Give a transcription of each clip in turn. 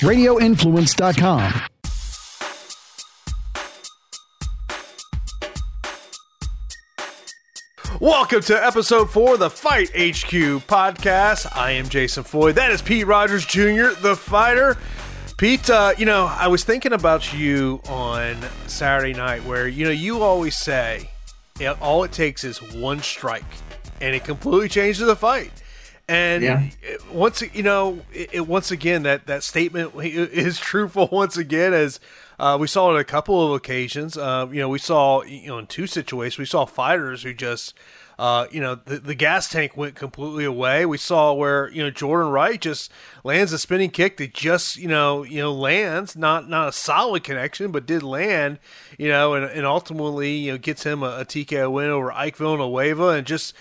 radioinfluence.com. Welcome to episode four of the Fight HQ podcast. I am Jason Floyd. That is Pete Rogers Jr., the fighter. Pete, uh, you know, I was thinking about you on Saturday night where, you know, you always say all it takes is one strike and it completely changes the fight. And Yeah. once you know, it, it- once again that that statement is truthful. Once again, as uh, we saw on a couple of occasions, uh, you know, we saw you know in two situations, we saw fighters who just. Uh, you know the, the gas tank went completely away. We saw where you know Jordan Wright just lands a spinning kick that just you know you know lands not not a solid connection, but did land. You know, and, and ultimately you know gets him a, a TKO win over Ike Villanueva, and just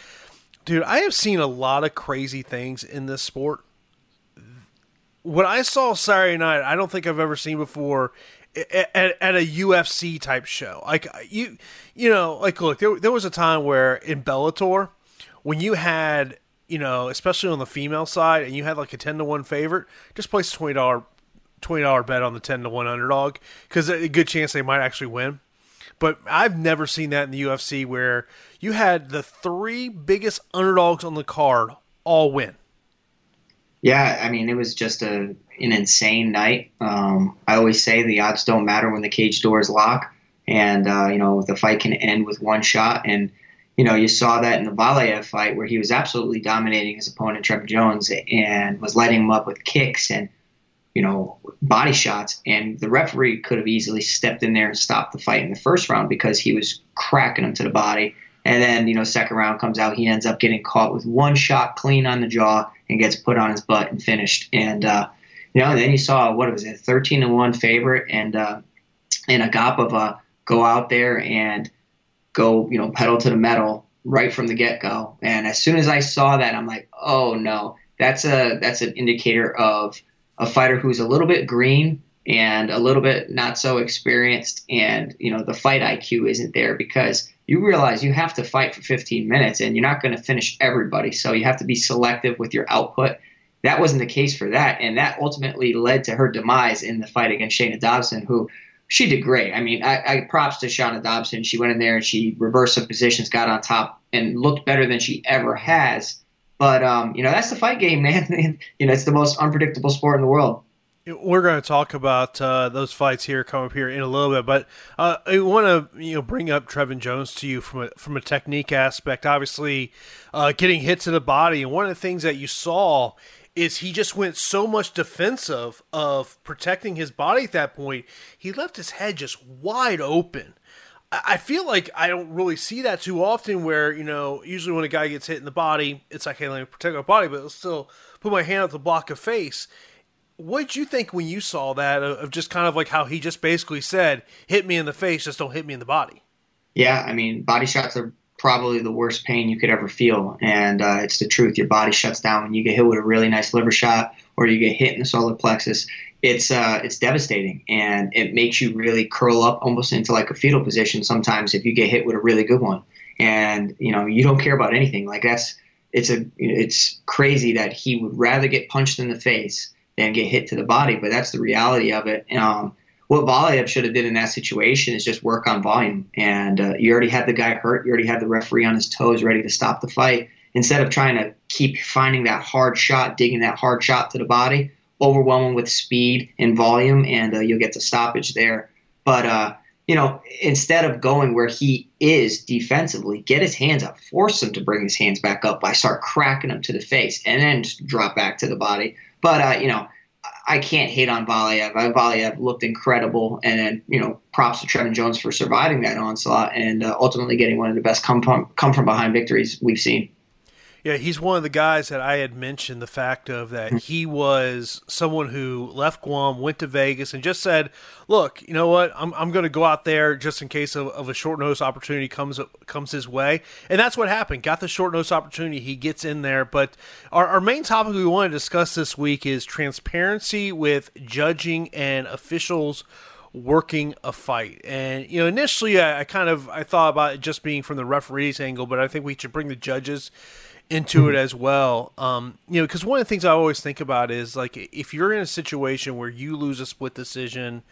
Dude, I have seen a lot of crazy things in this sport. What I saw Saturday night, I don't think I've ever seen before at, at, a UFC type show. Like you, you know, like look, there, there was a time where in Bellator, when you had, you know, especially on the female side, and you had like a ten to one favorite, just place a twenty dollar twenty dollar bet on the ten to one underdog because a good chance they might actually win. But I've never seen that in the UFC where you had the three biggest underdogs on the card all win. Yeah, I mean, it was just a an insane night. Um, I always say the odds don't matter when the cage doors lock, and uh, you know the fight can end with one shot. And you know you saw that in the Valiev fight where he was absolutely dominating his opponent Trevor Jones and was lighting him up with kicks and you know body shots. And the referee could have easily stepped in there and stopped the fight in the first round because he was cracking him to the body. And then, you know, second round comes out, he ends up getting caught with one shot clean on the jaw and gets put on his butt and finished. And uh, you know, then you saw what was it, thirteen to one favorite, and uh, and Agapova go out there and go, you know, pedal to the metal right from the get go. And as soon as I saw that, I'm like, oh no, that's a that's an indicator of a fighter who's a little bit green and a little bit not so experienced, and you know, the fight IQ isn't there because you realize you have to fight for 15 minutes and you're not going to finish everybody. So you have to be selective with your output. That wasn't the case for that. And that ultimately led to her demise in the fight against Shana Dobson, who she did great. I mean, I, I props to Shana Dobson. She went in there and she reversed some positions, got on top, and looked better than she ever has. But, um, you know, that's the fight game, man. you know, it's the most unpredictable sport in the world. We're going to talk about uh, those fights here, come up here in a little bit, but uh, I want to you know bring up Trevin Jones to you from a from a technique aspect. Obviously, uh, getting hit to the body, and one of the things that you saw is he just went so much defensive of protecting his body at that point. He left his head just wide open. I feel like I don't really see that too often. Where you know, usually when a guy gets hit in the body, it's like, hey, let me protect my body, but I'll still put my hand up to block a face what did you think when you saw that of of just kind of like how he just basically said, "Hit me in the face, just don't hit me in the body." Yeah, I mean, body shots are probably the worst pain you could ever feel, and uh, it's the truth. Your body shuts down when you get hit with a really nice liver shot, or you get hit in the solar plexus. It's uh, it's devastating, and it makes you really curl up almost into like a fetal position sometimes if you get hit with a really good one, and you know you don't care about anything. Like that's it's a it's crazy that he would rather get punched in the face than get hit to the body, but that's the reality of it. Um, what Valiev should have did in that situation is just work on volume. And uh, you already had the guy hurt. You already had the referee on his toes, ready to stop the fight. Instead of trying to keep finding that hard shot, digging that hard shot to the body, overwhelming with speed and volume, and uh, you'll get the stoppage there. But uh, you know, instead of going where he is defensively, get his hands up, force him to bring his hands back up by start cracking him to the face, and then drop back to the body. But uh, you know, I can't hate on Valiev. Valiev looked incredible, and you know, props to Trevin Jones for surviving that onslaught and uh, ultimately getting one of the best come from come from behind victories we've seen. Yeah, he's one of the guys that I had mentioned the fact of that mm-hmm. he was someone who left Guam, went to Vegas, and just said, "Look, you know what? I'm, I'm going to go out there just in case of, of a short notice opportunity comes comes his way." And that's what happened. Got the short notice opportunity. He gets in there. But our, our main topic we want to discuss this week is transparency with judging and officials working a fight. And you know, initially I, I kind of I thought about it just being from the referees angle, but I think we should bring the judges into it as well. Um, you know, because one of the things I always think about is like if you're in a situation where you lose a split decision,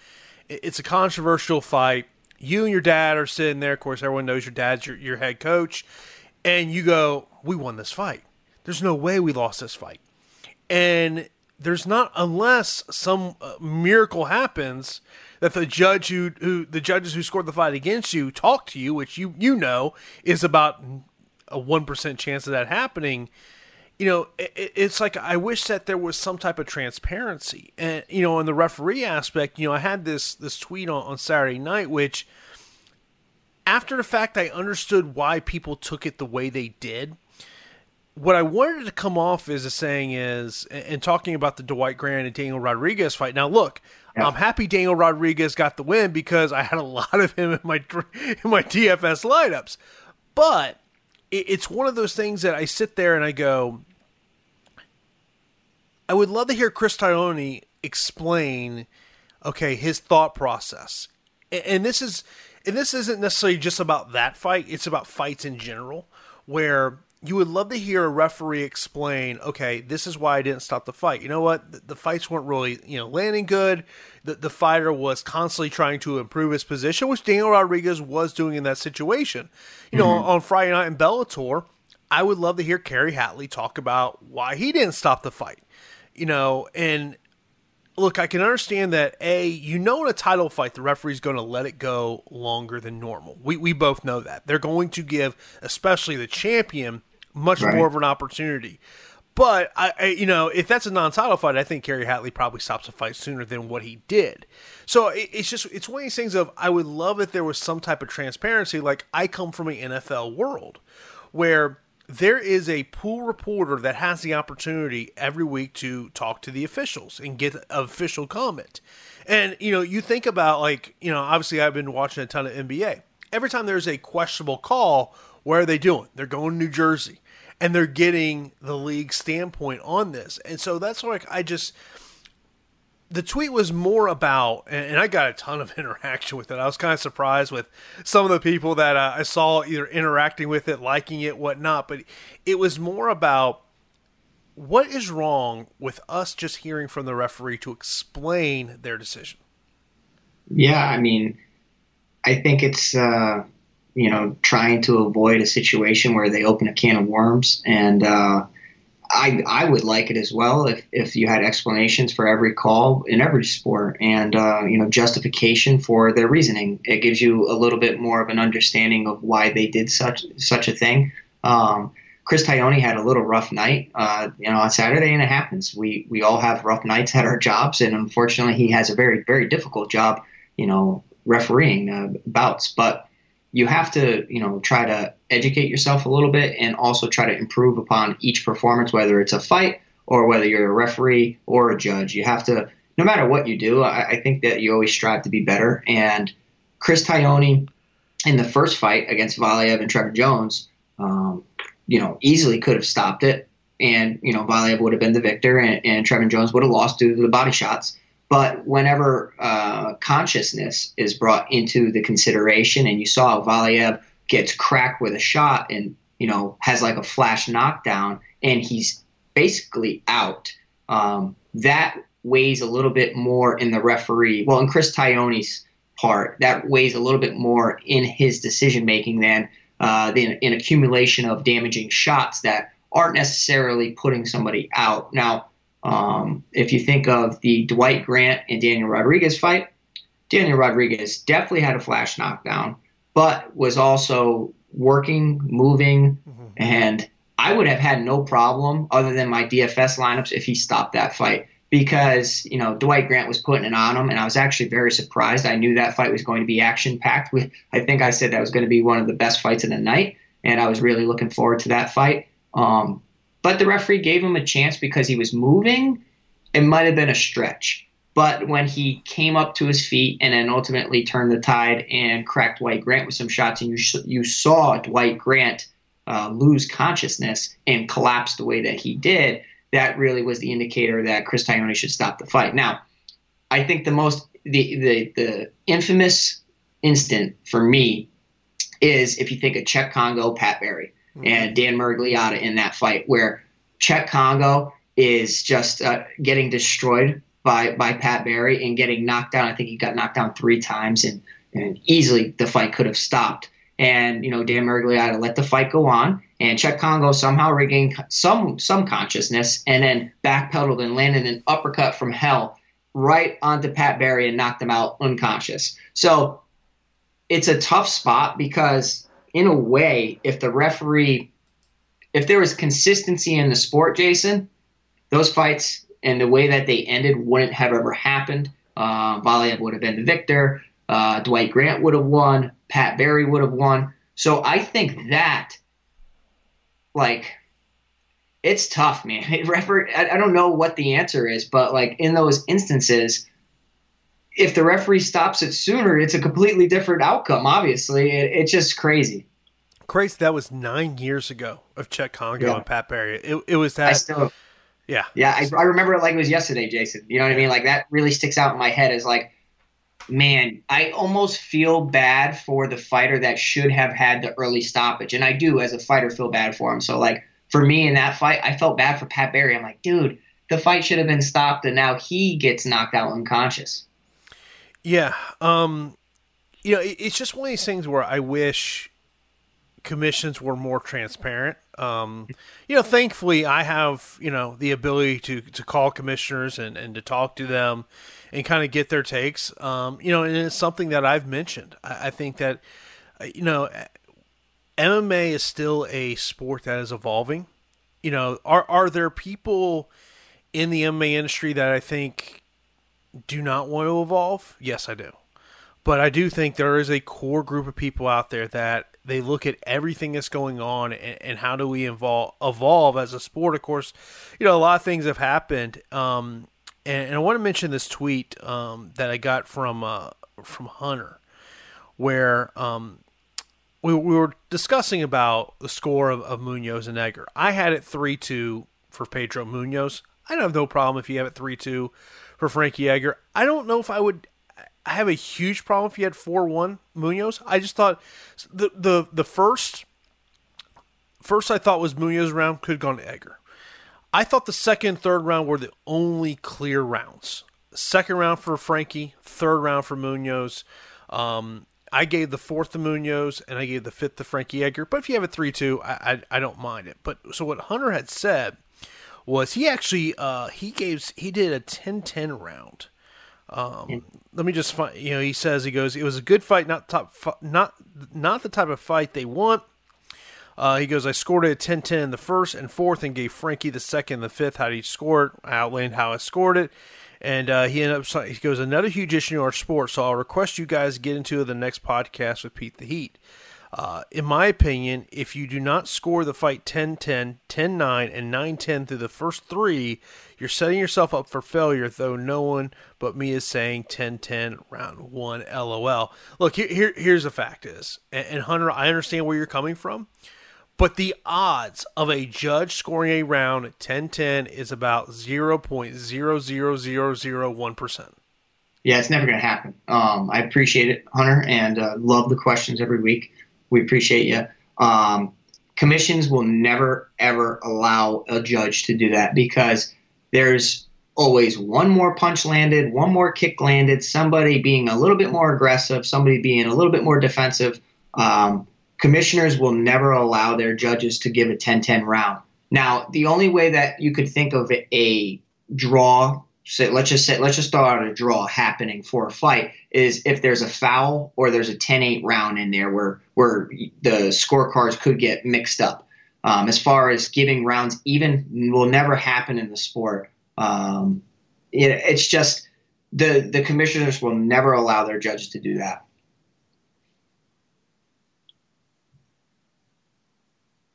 it's a controversial fight. You and your dad are sitting there. Of course, everyone knows your dad's your, your head coach, and you go, "We won this fight. There's no way we lost this fight." And there's not unless some uh, miracle happens that the judge who, who the judges who scored the fight against you talk to you, which you you know is about a one percent chance of that happening. You know, it, it's like I wish that there was some type of transparency, and you know, in the referee aspect, you know, I had this this tweet on, on Saturday night, which after the fact, I understood why people took it the way they did what I wanted to come off as a saying is, and talking about the Dwight Grant and Daniel Rodriguez fight. Now, look, yeah. I'm happy Daniel Rodriguez got the win because I had a lot of him in my in my DFS lineups. But it's one of those things that I sit there and I go, I would love to hear Chris Tognoni explain, okay, his thought process. And this is, and this isn't necessarily just about that fight. It's about fights in general, where you would love to hear a referee explain, okay, this is why I didn't stop the fight. You know what? The, the, fights weren't really, you know, landing good. The, the fighter was constantly trying to improve his position, which Daniel Rodriguez was doing in that situation. You know, mm-hmm. on Friday night in Bellator, I would love to hear Kerry Hatley talk about why he didn't stop the fight. You know, and look, I can understand that a you know in a title fight the referee's going to let it go longer than normal. We we both know that they're going to give, especially the champion, much right. more of an opportunity. But I, I, you know, if that's a non-title fight, I think Kerry Hatley probably stops the fight sooner than what he did. So it, it's just it's one of these things of I would love if there was some type of transparency. Like I come from an NFL world where there is a pool reporter that has the opportunity every week to talk to the officials and get official comment. And you know, you think about like you know, obviously I've been watching a ton of NBA. Every time there's a questionable call, where are they doing? They're going to New Jersey and they're getting the league standpoint on this. And so that's like I just the tweet was more about, and I got a ton of interaction with it. I was kind of surprised with some of the people that uh, I saw either interacting with it, liking it, whatnot. But it was more about what is wrong with us just hearing from the referee to explain their decision. Yeah, I mean, I think it's uh, you know, trying to avoid a situation where they open a can of worms. And uh, I, I would like it as well if, if you had explanations for every call in every sport and, uh, you know, justification for their reasoning. It gives you a little bit more of an understanding of why they did such such a thing. Um, Chris Tognoni had a little rough night, uh, you know, on Saturday, and it happens. We we all have rough nights at our jobs, and unfortunately, he has a very very difficult job, you know, refereeing uh, bouts. But you have to, you know, try to educate yourself a little bit and also try to improve upon each performance, whether it's a fight or whether you're a referee or a judge. You have to, no matter what you do, I, I think that you always strive to be better. And Chris Tognoni in the first fight against Valiev and Trevor Jones, um, you know, easily could have stopped it. And, you know, Valiev would have been the victor and, and Trevor Jones would have lost due to the body shots. But whenever uh, consciousness is brought into the consideration, and you saw Valiev gets cracked with a shot and you know has like a flash knockdown, and he's basically out. Um, that weighs a little bit more in the referee. Well, in Chris Tognoni's part, that weighs a little bit more in his decision making than uh, an accumulation of damaging shots that aren't necessarily putting somebody out. Now, um, if you think of the Dwight Grant and Daniel Rodriguez fight, Daniel Rodriguez definitely had a flash knockdown, but was also working, moving, mm-hmm. and I would have had no problem other than my DFS lineups if he stopped that fight because you know Dwight Grant was putting it on him, and I was actually very surprised. I knew that fight was going to be action packed. I think I said that was going to be one of the best fights of the night, and I was really looking forward to that fight. Um, but the referee gave him a chance because he was moving. It might have been a stretch. But when he came up to his feet and then ultimately turned the tide and cracked Dwight Grant with some shots, and you, you saw Dwight Grant uh, lose consciousness and collapse the way that he did, that really was the indicator that Chris Tognoni should stop the fight. Now, I think the most the the, the infamous instant for me is if you think of Cheick Kongo Pat Barry. Mm-hmm. and Dan Miragliotta in that fight, where Cheick Kongo is just uh, getting destroyed by by Pat Barry and getting knocked down. I think he got knocked down three times, and, and easily the fight could have stopped. And you know, Dan Miragliotta let the fight go on, and Cheick Kongo somehow regained some some consciousness, and then backpedaled and landed an uppercut from hell right onto Pat Barry and knocked him out unconscious. So it's a tough spot because, in a way, if the referee, if there was consistency in the sport, Jason, those fights and the way that they ended wouldn't have ever happened. Uh, Valiev would have been the victor. Uh, Dwight Grant would have won. Pat Barry would have won. So I think that, like, it's tough, man. Referee, I, I don't know what the answer is, but like in those instances, if the referee stops it sooner, it's a completely different outcome. Obviously, it, it's just crazy. Crazy. That was nine years ago of Cheick Kongo yeah. and Pat Barry. It, it was that. Still, yeah. Yeah. I, I remember it like it was yesterday, Jason. You know what I mean? Like that really sticks out in my head as like, man, I almost feel bad for the fighter that should have had the early stoppage. And I do, as a fighter, feel bad for him. So, like, for me in that fight, I felt bad for Pat Barry. I'm like, dude, the fight should have been stopped, and now he gets knocked out unconscious. Yeah. Um, you know, it's just one of these things where I wish commissions were more transparent. Um, you know, thankfully, I have you know the ability to to call commissioners and and to talk to them and kind of get their takes. Um, you know, and it's something that I've mentioned. I, I think that uh, you know MMA is still a sport that is evolving. You know, are are there people in the MMA industry that I think do not want to evolve? Yes, I do. But I do think there is a core group of people out there that they look at everything that's going on and, and how do we evolve, evolve as a sport. Of course, you know, a lot of things have happened. Um, and, and, I want to mention this tweet um, that I got from uh, from Hunter, where um, we, we were discussing about the score of, of Munoz and Edgar. I had it 3 2 for Pedro Munoz. I have no problem if you have it 3 2 for Frankie Edgar. I don't know if I would have a huge problem if you had 4 1 Munoz. I just thought the, the, the first first I thought was Munoz round could have gone to Edgar. I thought the second third round were the only clear rounds. Second round for Frankie, third round for Munoz. Um, I gave the fourth to Munoz and I gave the fifth to Frankie Edgar. But if you have a 3 2, I, I, I, don't mind it. But so what Hunter had said was he actually uh, he gave he did a 10-10 round. Um, let me just find. You know, he says he goes. It was a good fight, not top, not not the type of fight they want. Uh, he goes, I scored it at 10 10 in the first and fourth and gave Frankie the second and the fifth. How did he score it? I outlined how I scored it. And uh, he ended up, he goes, another huge issue in our sport. So I'll request you guys get into the next podcast with Pete the Heat. Uh, in my opinion, if you do not score the fight 10 10, 10 9, and 9 10 through the first three, you're setting yourself up for failure, though no one but me is saying 10 10 round one, lol. Look, here, here here's the fact is, and, and Hunter, I understand where you're coming from. But the odds of a judge scoring a round 10 10 is about 0.00001%. Yeah, it's never going to happen. Um, I appreciate it, Hunter, and uh, love the questions every week. We appreciate you. Um, commissions will never, ever allow a judge to do that because there's always one more punch landed, one more kick landed, somebody being a little bit more aggressive, somebody being a little bit more defensive. Um, commissioners will never allow their judges to give a 10-10 round. Now, the only way that you could think of a draw, say, let's just say, let's just start out a draw happening for a fight, is if there's a foul or there's a 10-8 round in there where where the scorecards could get mixed up. Um, as far as giving rounds even will never happen in the sport. Um, it, it's just the the commissioners will never allow their judges to do that.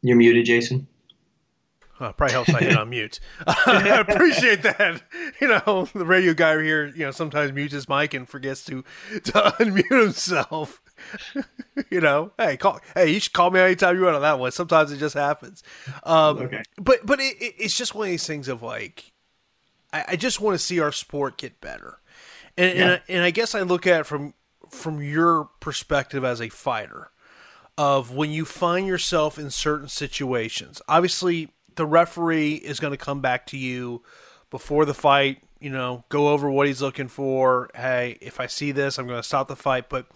You're muted, Jason. Uh, probably helps I hit on mute. I appreciate that. You know, the radio guy here, you know, sometimes mutes his mic and forgets to to unmute himself. you know, hey, call, hey, you should call me anytime you want on that one. Sometimes it just happens. Um, okay. But but it, it, it's just one of these things of like, I, I just want to see our sport get better, and yeah. and, I, and I guess I look at it from from your perspective as a fighter of when you find yourself in certain situations. Obviously, the referee is going to come back to you before the fight, you know, go over what he's looking for. Hey, if I see this, I'm going to stop the fight, but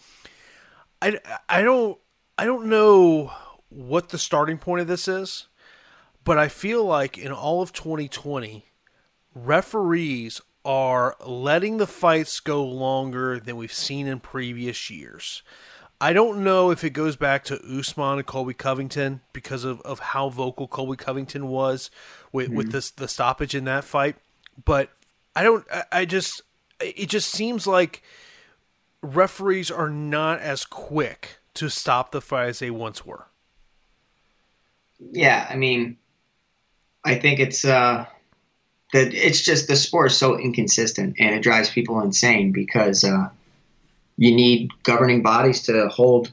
I, I don't I don't know what the starting point of this is, but I feel like in all of 2020, referees are letting the fights go longer than we've seen in previous years. I don't know if it goes back to Usman and Colby Covington because of, of how vocal Colby Covington was with, mm-hmm. with this the stoppage in that fight, but I don't. I, I just it just seems like referees are not as quick to stop the fight as they once were. Yeah, I mean, I think it's uh, that it's just the sport is so inconsistent and it drives people insane because uh, you need governing bodies to hold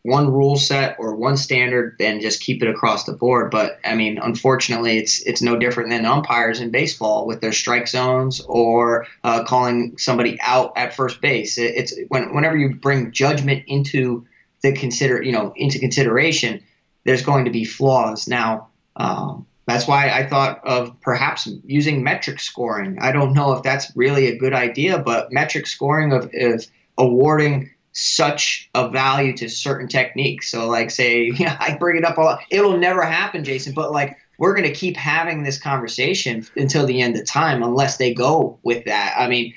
one rule set or one standard and just keep it across the board. But I mean, unfortunately, it's it's no different than umpires in baseball with their strike zones or uh, calling somebody out at first base. It, it's when, whenever you bring judgment into the consider you know into consideration, there's going to be flaws. Now, um, that's why I thought of perhaps using metric scoring. I don't know if that's really a good idea, but metric scoring of, of awarding such a value to certain techniques. So, like, say, yeah, I bring it up a lot. It'll never happen, Jason, but like, we're going to keep having this conversation until the end of time unless they go with that. I mean,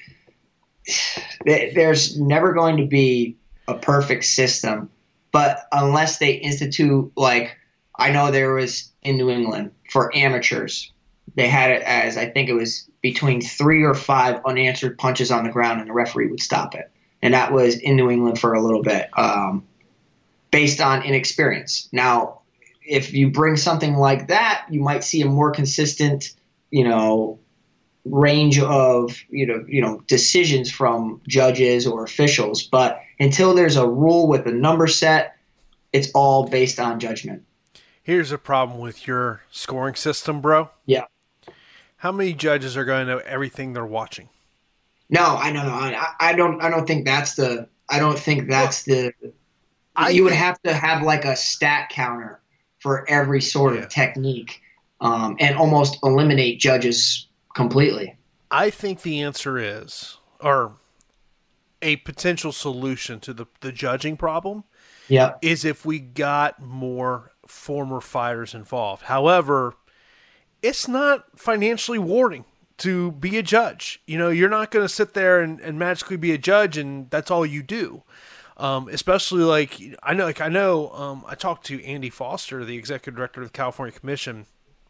there's never going to be a perfect system, but unless they institute, like, I know there was in New England for amateurs. They had it as I think it was between three or five unanswered punches on the ground, and the referee would stop it. And that was in New England for a little bit, um, based on inexperience. Now, if you bring something like that, you might see a more consistent, you know, range of you know you know decisions from judges or officials. But until there's a rule with a number set, it's all based on judgment. Here's a problem with your scoring system, bro. Yeah. How many judges are going to know everything they're watching? No, I know. I, I don't. I don't think that's the. I don't think that's the. I you would have to have like a stat counter for every sort yeah. of technique, um, and almost eliminate judges completely. I think the answer is, or a potential solution to the the judging problem, yeah, is if we got more former fighters involved. However, it's not financially rewarding to be a judge. You know, you're not going to sit there and, and, magically be a judge and that's all you do. Um, especially like I know, like I know, um, I talked to Andy Foster, the executive director of the California Commission,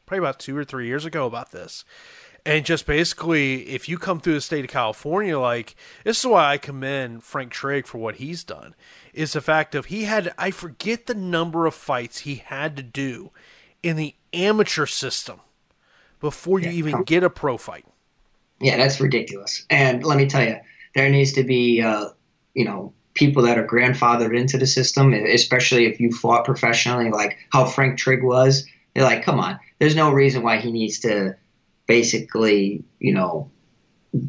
probably about two or three years ago about this. And just basically, if you come through the state of California, like this is why I commend Frank Trigg for what he's done is the fact of he had I forget the number of fights he had to do in the amateur system before you yeah. even get a pro fight. Yeah, that's ridiculous. And let me tell you, there needs to be uh, you know people that are grandfathered into the system, especially if you fought professionally, like how Frank Trigg was. They're like, come on, there's no reason why he needs to basically, you know,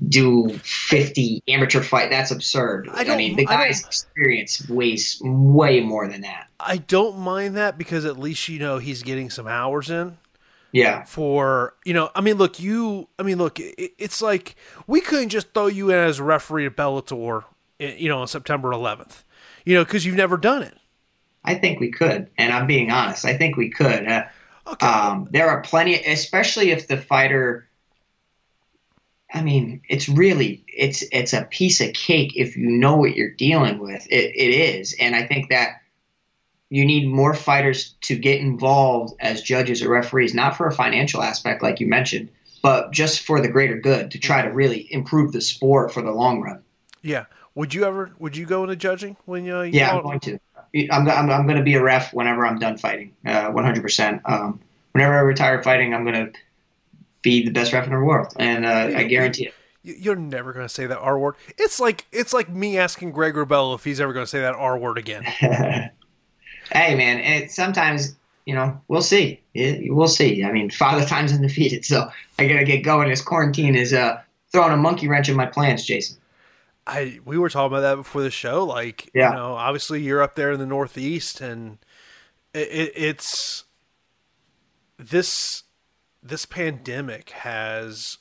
do 50 amateur fight. That's absurd. I, I mean, the guy's experience weighs way more than that. I don't mind that because at least you know he's getting some hours in. Yeah. For you know, I mean, look, you. I mean, look, it, it's like we couldn't just throw you in as a referee at Bellator, you know, on September 11th, you know, because you've never done it. I think we could, and I'm being honest. I think we could. Uh, okay. Um, there are plenty, especially if the fighter I mean, it's really it's it's a piece of cake if you know what you're dealing with. It, it is, and I think that you need more fighters to get involved as judges or referees, not for a financial aspect like you mentioned, but just for the greater good to try to really improve the sport for the long run. Yeah. Would you ever? Would you go into judging when you? you yeah, I'm going to. I'm, I'm, I'm going to be a ref whenever I'm done fighting. Uh, 100%. Um, whenever I retire fighting, I'm going to be the best rapper in the world, and uh, I guarantee it. You're never going to say that R word. It's like it's like me asking Greg Wrubell if he's ever going to say that R word again. hey, man, it, sometimes you know we'll see. It, we'll see. I mean, father time's undefeated, so I got to get going. This quarantine is uh, throwing a monkey wrench in my plans, Jason. I we were talking about that before the show. Like, yeah. you know, obviously you're up there in the Northeast, and it, it's this this pandemic has,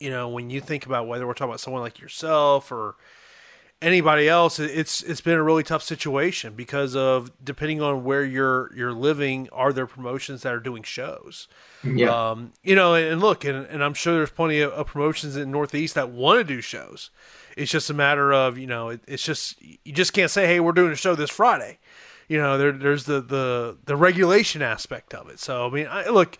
you know, when you think about whether we're talking about someone like yourself or anybody else, it's it's been a really tough situation because of depending on where you're you're living, are there promotions that are doing shows? Yeah. Um, you know, and, look, and, and I'm sure there's plenty of, of promotions in Northeast that want to do shows. It's just a matter of you know, it, it's just you just can't say, hey, we're doing a show this Friday. You know, there, there's the, the the regulation aspect of it. So I mean, I, look,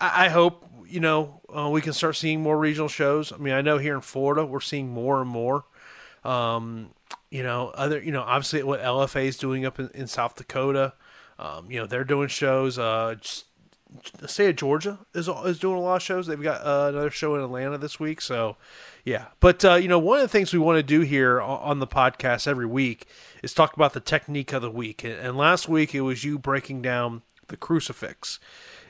I, I hope you know uh, we can start seeing more regional shows. I mean, I know here in Florida we're seeing more and more. Um, you know, other you know, obviously what LFA is doing up in, in South Dakota. Um, you know, they're doing shows. Uh, the state of Georgia is is doing a lot of shows. They've got uh, another show in Atlanta this week. So, yeah. But uh, you know, one of the things we want to do here on the podcast every week is talk about the technique of the week. And last week it was you breaking down the crucifix.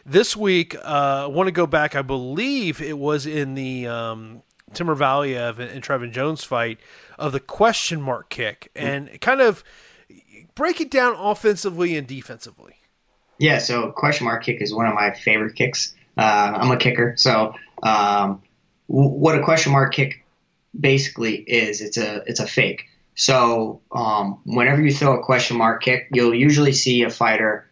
This week, uh, I want to go back. I believe it was in the um, Timur Valiev and, and Trevin Jones fight of the question mark kick, and kind of break it down offensively and defensively. Yeah, so question mark kick is one of my favorite kicks. Uh, I'm a kicker, so um, w- what a question mark kick basically is, it's a it's a fake. So um, whenever you throw a question mark kick, you'll usually see a fighter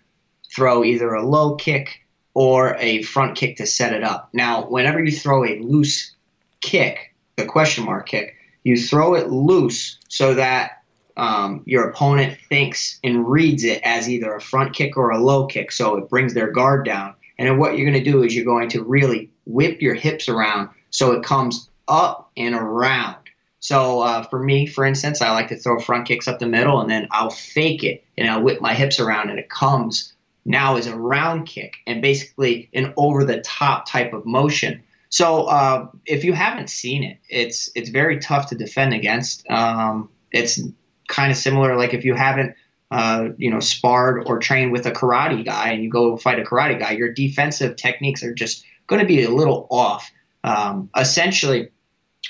throw either a low kick or a front kick to set it up. Now, whenever you throw a loose kick, the question mark kick, you throw it loose so that um, your opponent thinks and reads it as either a front kick or a low kick, so it brings their guard down. And then what you're going to do is you're going to really whip your hips around so it comes up and around. So uh, for me, for instance, I like to throw front kicks up the middle and then I'll fake it and I'll whip my hips around and it comes now is a round kick and basically an over the top type of motion. So uh, if you haven't seen it, it's it's very tough to defend against. Um, it's kind of similar. Like if you haven't, uh, you know, sparred or trained with a karate guy and you go fight a karate guy, your defensive techniques are just going to be a little off. Um, essentially,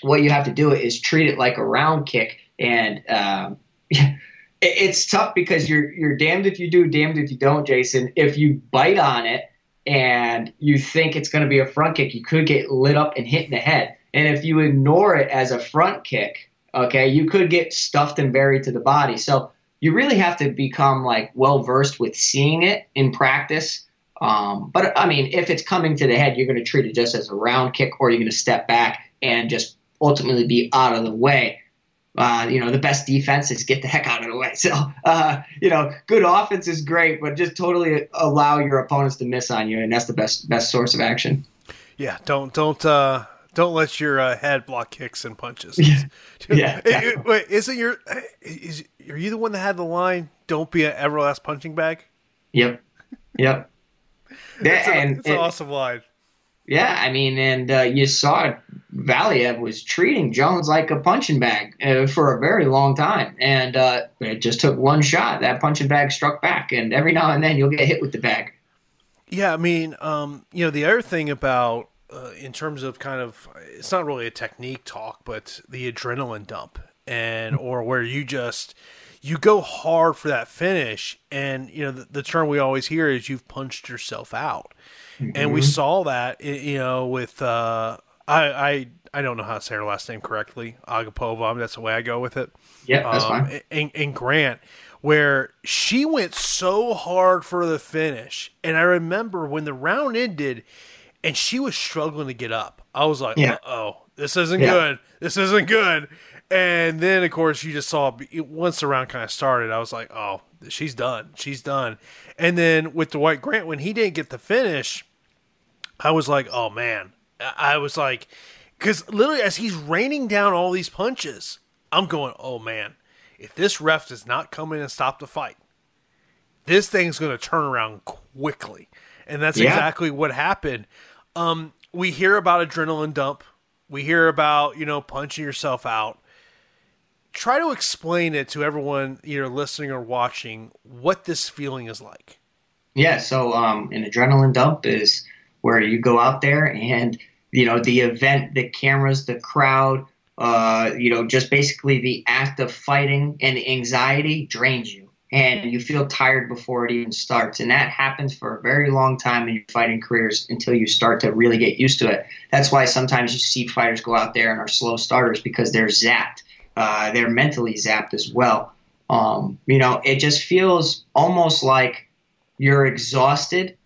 what you have to do is treat it like a round kick, and um, it's tough because you're you're damned if you do, damned if you don't, Jason. If you bite on it and you think it's going to be a front kick, you could get lit up and hit in the head. And if you ignore it as a front kick, okay, you could get stuffed and buried to the body. So you really have to become like well versed with seeing it in practice. Um, but I mean, if it's coming to the head, you're going to treat it just as a round kick, or you're going to step back and just ultimately be out of the way. Uh, you know, the best defense is get the heck out of the way. So, uh, you know, good offense is great, but just totally allow your opponents to miss on you, and that's the best best source of action. Yeah, don't don't uh, don't let your uh, head block kicks and punches. yeah. yeah wait, isn't your is are you the one that had the line? Don't be an everlast punching bag. Yep. Yep. That's and, an awesome line. Yeah, I mean, and uh, you saw Valiev was treating Jones like a punching bag uh, for a very long time, and uh, it just took one shot. That punching bag struck back, and every now and then you'll get hit with the bag. Yeah, I mean, um, you know, the other thing about uh, in terms of kind of it's not really a technique talk, but the adrenaline dump, and or where you just you go hard for that finish, and you know the, the term we always hear is you've punched yourself out Mm-hmm. And we mm-hmm. saw that, you know, with uh, I, I I don't know how to say her last name correctly, Agapova. That's the way I go with it. Yeah, that's um, fine. And, and Grant, where she went so hard for the finish, and I remember when the round ended, and she was struggling to get up. I was like, yeah. "Oh, this isn't yeah. good. This isn't good." And then, of course, you just saw once the round kind of started. I was like, "Oh, she's done. She's done." And then with Dwight Grant, when he didn't get the finish, I was like, oh man. I was like, because literally as he's raining down all these punches, I'm going, oh man, if this ref does not come in and stop the fight, this thing's going to turn around quickly. And that's yeah. exactly what happened. Um, we hear about adrenaline dump. We hear about, you know, punching yourself out try to explain it to everyone either listening or watching what this feeling is like. Yeah, so um, an adrenaline dump is where you go out there and you know the event, the cameras, the crowd, uh, you know, just basically the act of fighting and the anxiety drains you. And you feel tired before it even starts. And that happens for a very long time in your fighting careers until you start to really get used to it. That's why sometimes you see fighters go out there and are slow starters because they're zapped. Uh, they're mentally zapped as well. Um, you know, it just feels almost like you're exhausted,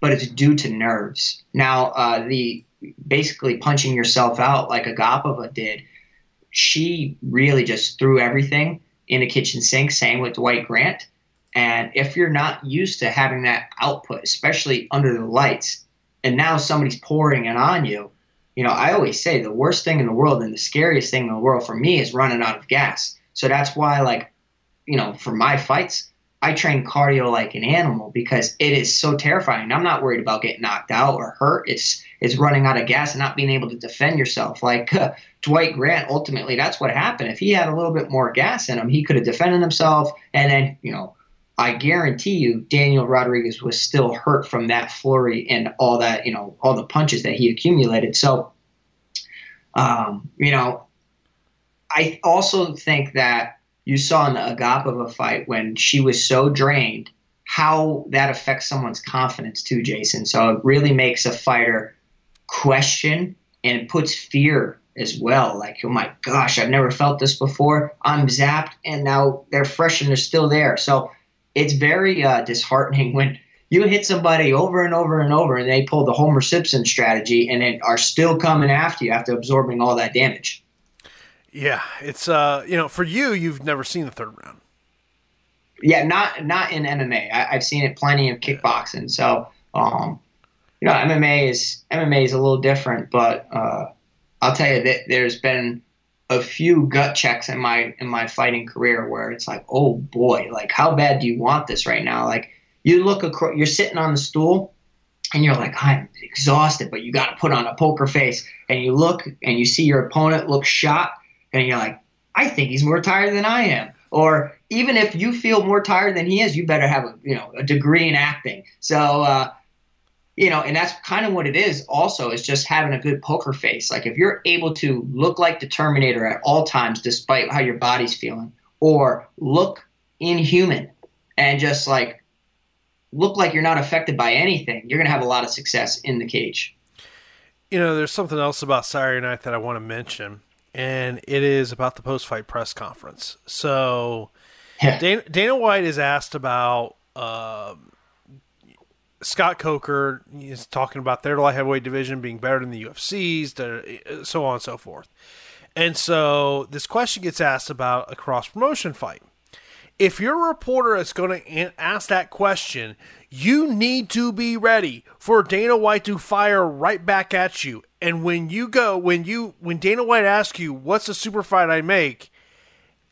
but it's due to nerves. Now, uh, the basically punching yourself out like Agapova did, she really just threw everything in the kitchen sink. Same with Dwight Grant. And if you're not used to having that output, especially under the lights, and now somebody's pouring it on you, you know, I always say the worst thing in the world and the scariest thing in the world for me is running out of gas. So that's why, like, you know, for my fights, I train cardio like an animal because it is so terrifying. I'm not worried about getting knocked out or hurt. It's it's running out of gas and not being able to defend yourself. Like uh, Dwight Grant, ultimately, that's what happened. If he had a little bit more gas in him, he could have defended himself. And then, you know, I guarantee you, Daniel Rodriguez was still hurt from that flurry and all that, you know, all the punches that he accumulated. So, um, you know, I also think that you saw in the Agapova fight when she was so drained how that affects someone's confidence too, Jason. So it really makes a fighter question and it puts fear as well. Like, oh my gosh, I've never felt this before. I'm zapped, and now they're fresh and they're still there. So it's very uh, disheartening when you hit somebody over and over and over, and they pull the Homer Simpson strategy and then are still coming after you after absorbing all that damage. Yeah, it's uh, you know, for you, you've never seen the third round. Yeah, not not in MMA. I, have seen it plenty of kickboxing. So, um, you know, MMA is MMA is a little different, but uh, I'll tell you that there's been a few gut checks in my in my fighting career where it's like, oh boy, like how bad do you want this right now? Like you look across, you're sitting on the stool, and you're like, I'm exhausted, but you got to put on a poker face, and you look and you see your opponent look shot, and you're like, I think he's more tired than I am. Or even if you feel more tired than he is, you better have a you know a degree in acting. So uh, you know, and that's kind of what it is. Also, is just having a good poker face. Like if you're able to look like the Terminator at all times, despite how your body's feeling, or look inhuman and just like look like you're not affected by anything, you're gonna have a lot of success in the cage. You know, there's something else about Saturday night that I want to mention and it is about the post fight press conference. So yeah. Dana, Dana, White is asked about uh, Scott Coker. is talking about their light heavyweight division being better than the UFC's, so on and so forth. And so this question gets asked about a cross promotion fight. If you're a reporter that's going to ask that question, you need to be ready for Dana White to fire right back at you. And when you go, when you, when Dana White asks you, "What's the super fight I make?"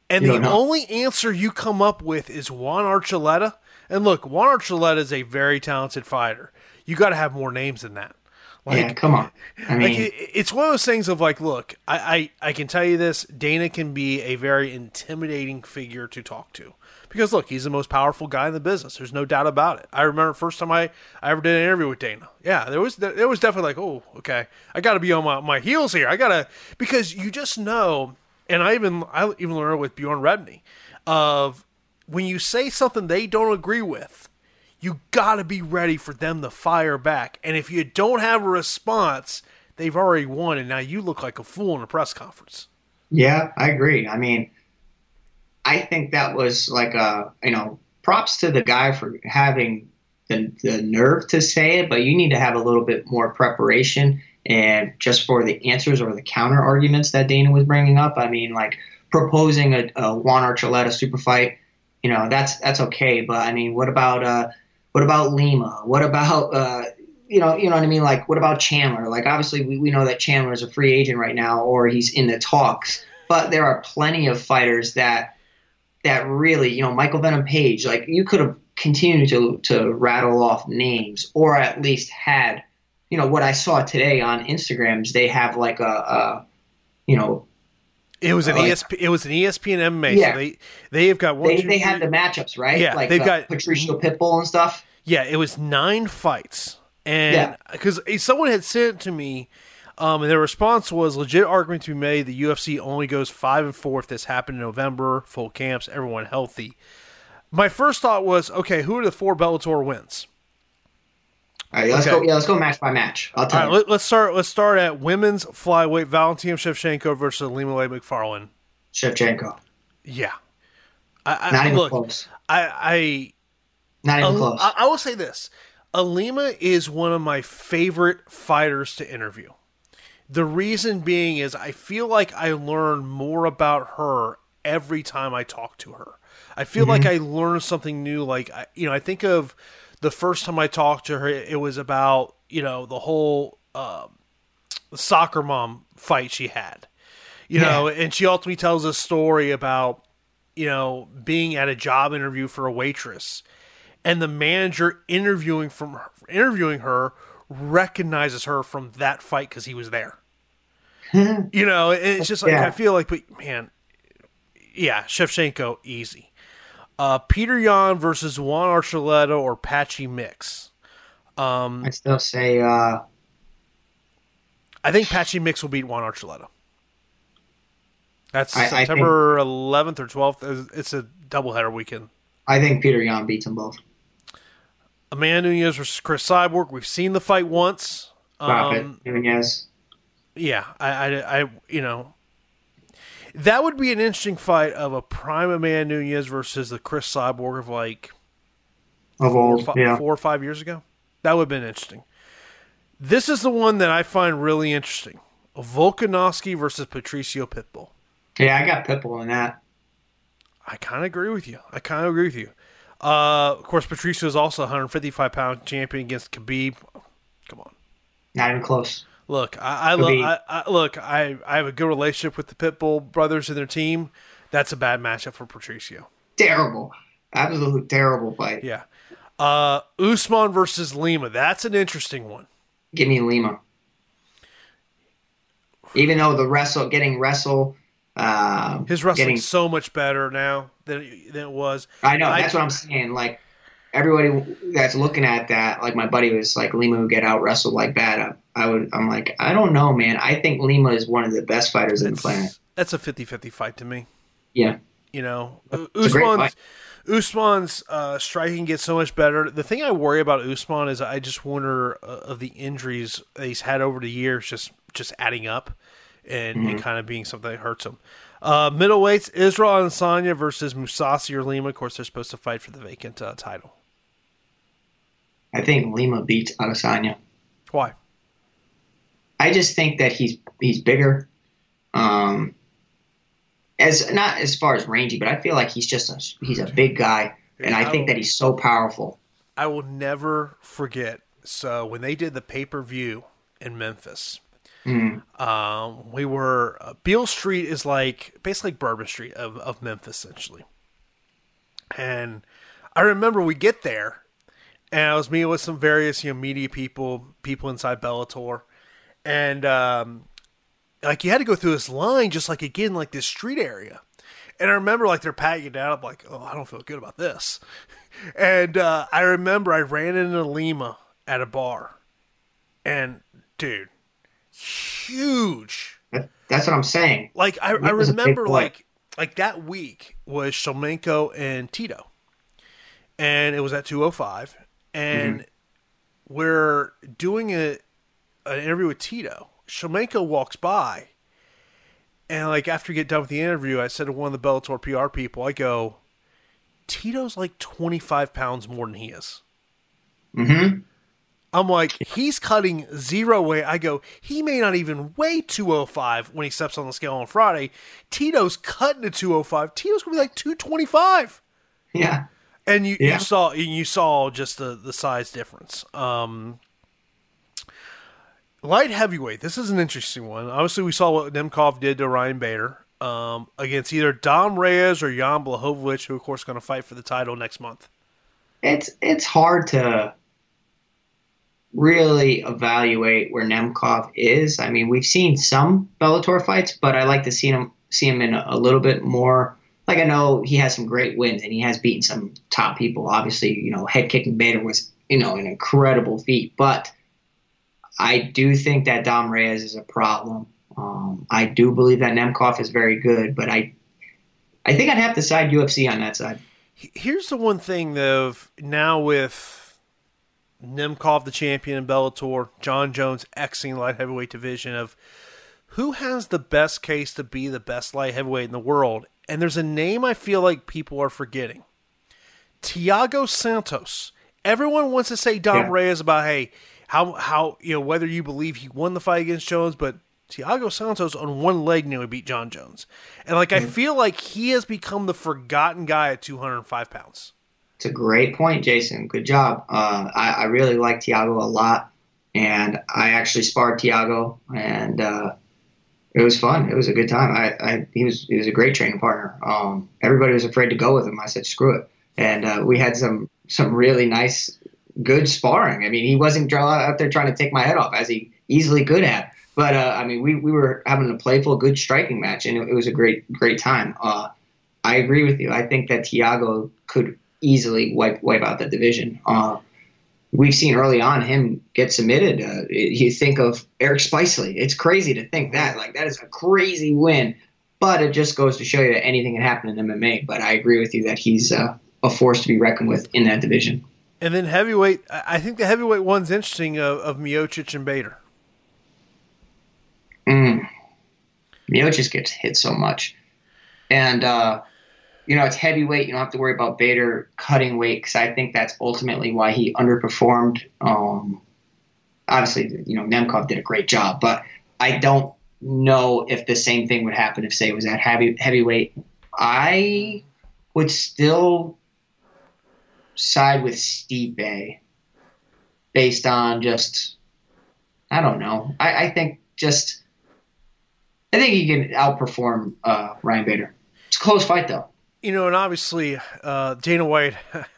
and you the only answer you come up with is Juan Archuleta. And look, Juan Archuleta is a very talented fighter. You got to have more names than that. Like, yeah, come on. I mean, like it's one of those things of like, look, I, I, I can tell you this: Dana can be a very intimidating figure to talk to because look, he's the most powerful guy in the business. There's no doubt about it. I remember first time I, I ever did an interview with Dana. Yeah, there was there was definitely like, oh, okay, I got to be on my, my heels here. I gotta because you just know, and I even I even learned with Bjorn Rebney of when you say something they don't agree with, you got to be ready for them to fire back. And if you don't have a response, they've already won, and now you look like a fool in a press conference. Yeah, I agree. I mean, I think that was like a you know props to the guy for having the, the nerve to say it, but you need to have a little bit more preparation and just for the answers or the counter arguments that Dana was bringing up. I mean, like proposing a, a Juan Archuleta super fight, you know, that's that's okay. But I mean, what about uh, what about Lima? What about uh, you know, you know what I mean? Like, what about Chandler? Like, obviously, we, we know that Chandler is a free agent right now, or he's in the talks. But there are plenty of fighters that that really, you know, Michael Venom Page, like you could have continued to to rattle off names, or at least had, you know, what I saw today on Instagrams. They have like a, a you know. It was an like, ESP. It was an ESPN MMA. Yeah. So they they have got one. They, two, they had the matchups right. Yeah, like they've uh, got Patricio Pitbull and stuff. Yeah, it was nine fights, and because yeah. someone had sent it to me Um, and their response was legit argument to be made. The UFC only goes five and four if this happened in November, full camps, everyone healthy. My first thought was, okay, who are the four Bellator wins? All right, let's Okay. go. Yeah, let's go match by match. I'll tell All right, you. let, let's start. Let's start at women's flyweight. Valentina Shevchenko versus Ilima-Lei Macfarlane. Shevchenko. Yeah, I, I, Not even look, close. I, Not I, even Al- close. I, I will say this: Ilima is one of my favorite fighters to interview. The reason being is I feel like I learn more about her every time I talk to her. I feel like mm-hmm. I learn something new. Like I, you know, I think of the first time I talked to her, it was about you know the whole um, soccer mom fight she had. You Yeah. know, and she ultimately tells a story about you know being at a job interview for a waitress, and the manager interviewing from her, interviewing her recognizes her from that fight because he was there. you know, it's just like Yeah. I feel like, but man, yeah, Shevchenko easy. Uh, Peter Yan versus Juan Archuleta or Patchy Mix. Um, I still say uh, I think Patchy Mix will beat Juan Archuleta. That's I- I think- September 11th or 12th. It's a doubleheader weekend. I think Peter Yan beats them both. Amanda Nunes versus Cris Cyborg. We've seen the fight once. Profit. Um, Nunes. yeah, I, I, I, you know, that would be an interesting fight of a prime Amanda Nunes versus the Cris Cyborg of like Of four, old. fi- Yeah. four or five years ago. That would have been interesting. This is the one that I find really interesting: Volkanovski versus Patricio Pitbull. Yeah, I got Pitbull in that. I kind of agree with you. I kind of agree with you. Uh, of course, Patricio is also 155 pound champion against Khabib. Come on, Not even close. Look, I, I love. I, I, look, I I have a good relationship with the Pitbull brothers and their team. That's a bad matchup for Patricio. Terrible. absolutely terrible fight. Yeah. Uh, Usman versus Lima. That's an interesting one. Give me Lima. Even though the wrestle, getting wrestle, uh, His wrestling's getting, so much better now than it, than it was. I know I- that's what I'm saying. Like everybody that's looking at that, like my buddy was like Lima would get out wrestled like that. I, I would. I'm like, I don't know, man. I think Lima is one of the best fighters in the planet. That's, that's a 50-50 fight to me. Yeah, You know, It's Usman's. Usman's uh, striking gets so much better. The thing I worry about Usman is I just wonder uh, of the injuries he's had over the years, just just adding up and, Mm-hmm. and kind of being something that hurts him. Uh, middleweights: Israel Adesanya versus Mousasi or Lima. Of course, they're supposed to fight for the vacant uh, title. I think Lima beats Adesanya. Why? I just think that he's he's bigger. Um, as not as far as rangy, but I feel like he's just a he's a big guy, and I think that he's so powerful. I will never forget. So when they did the pay per view in Memphis, Mm. um, we were uh, Beale Street is like basically like Bourbon Street of, of Memphis essentially. And I remember we get there, and I was meeting with some various you know media people, people inside Bellator, and um, like you had to go through this line just like again like this street area. And I remember like they're patting it down. I'm like, oh, I don't feel good about this. And uh, I remember I ran into Lima at a bar, and dude, huge. That, that's what I'm saying. Like I, I He was a big remember like like that week was Shlemenko and Tito, and it was at 205, and Mm-hmm. we're doing a an interview with Tito. Shlemenko walks by, and like after we get done with the interview, I said to one of the Bellator PR people, I go, Tito's like 25 pounds more than he is. hmm I'm like, he's cutting zero weight. I go, he may not even weigh 205 when he steps on the scale on Friday. Tito's cutting to 205. Tito's gonna be like 225. Yeah. And you, Yeah. you saw you saw just the, the size difference. Um, light heavyweight. This is an interesting one. Obviously, we saw what Nemkov did to Ryan Bader um, against either Dom Reyes or Jan Blachowicz, who of course is going to fight for the title next month. It's it's hard to really evaluate where Nemkov is. I mean, we've seen some Bellator fights, but I like to see him see him in a, a little bit more. Like I know he has some great wins and he has beaten some top people. Obviously, you know, head kicking Bader was you know an incredible feat, but I do think that Dom Reyes is a problem. Um, I do believe that Nemkov is very good, but I, I think I'd have to side UFC on that side. Here's the one thing though. Now with Nemkov the champion in Bellator, Jon Jones exiting light heavyweight division of who has the best case to be the best light heavyweight in the world, and there's a name I feel like people are forgetting. Thiago Santos. Everyone wants to say Dom yeah. Reyes about hey, how how you know whether you believe he won the fight against Jones, but Thiago Santos on one leg nearly beat Jon Jones, and like mm-hmm. I feel like he has become the forgotten guy at 205 pounds. It's a great point, Jason. Good job. Uh, I, I, really like Thiago a lot, and I actually sparred Thiago, and uh, it was fun. It was a good time. I, I he was he was a great training partner. Um, everybody was afraid to go with him. I said screw it, and uh, we had some some really nice, good sparring. I mean, he wasn't out there trying to take my head off as he easily could have. But uh, I mean, we, we were having a playful, good striking match, and it, it was a great great time. Uh, I agree with you. I think that Thiago could easily wipe wipe out the division. Uh, we've seen early on him get submitted. Uh, you think of Eric Spicely. It's crazy to think that. Like that is a crazy win. But it just goes to show you that anything can happen in MMA. But I agree with you that he's uh, a force to be reckoned with in that division. And then heavyweight, I think the heavyweight one's interesting of, of Miocic and Bader. Mm. Miocic gets hit so much. And uh, you know, it's heavyweight. You don't have to worry about Bader cutting weight because I think that's ultimately why he underperformed. Um, obviously, you know, Nemkov did a great job, but I don't know if the same thing would happen if, say, it was at heavy heavyweight. I would still side with Stipe based on just, I don't know. I, I think just, I think he can outperform uh, Ryan Bader. It's a close fight, though you know, and obviously, uh, Dana White,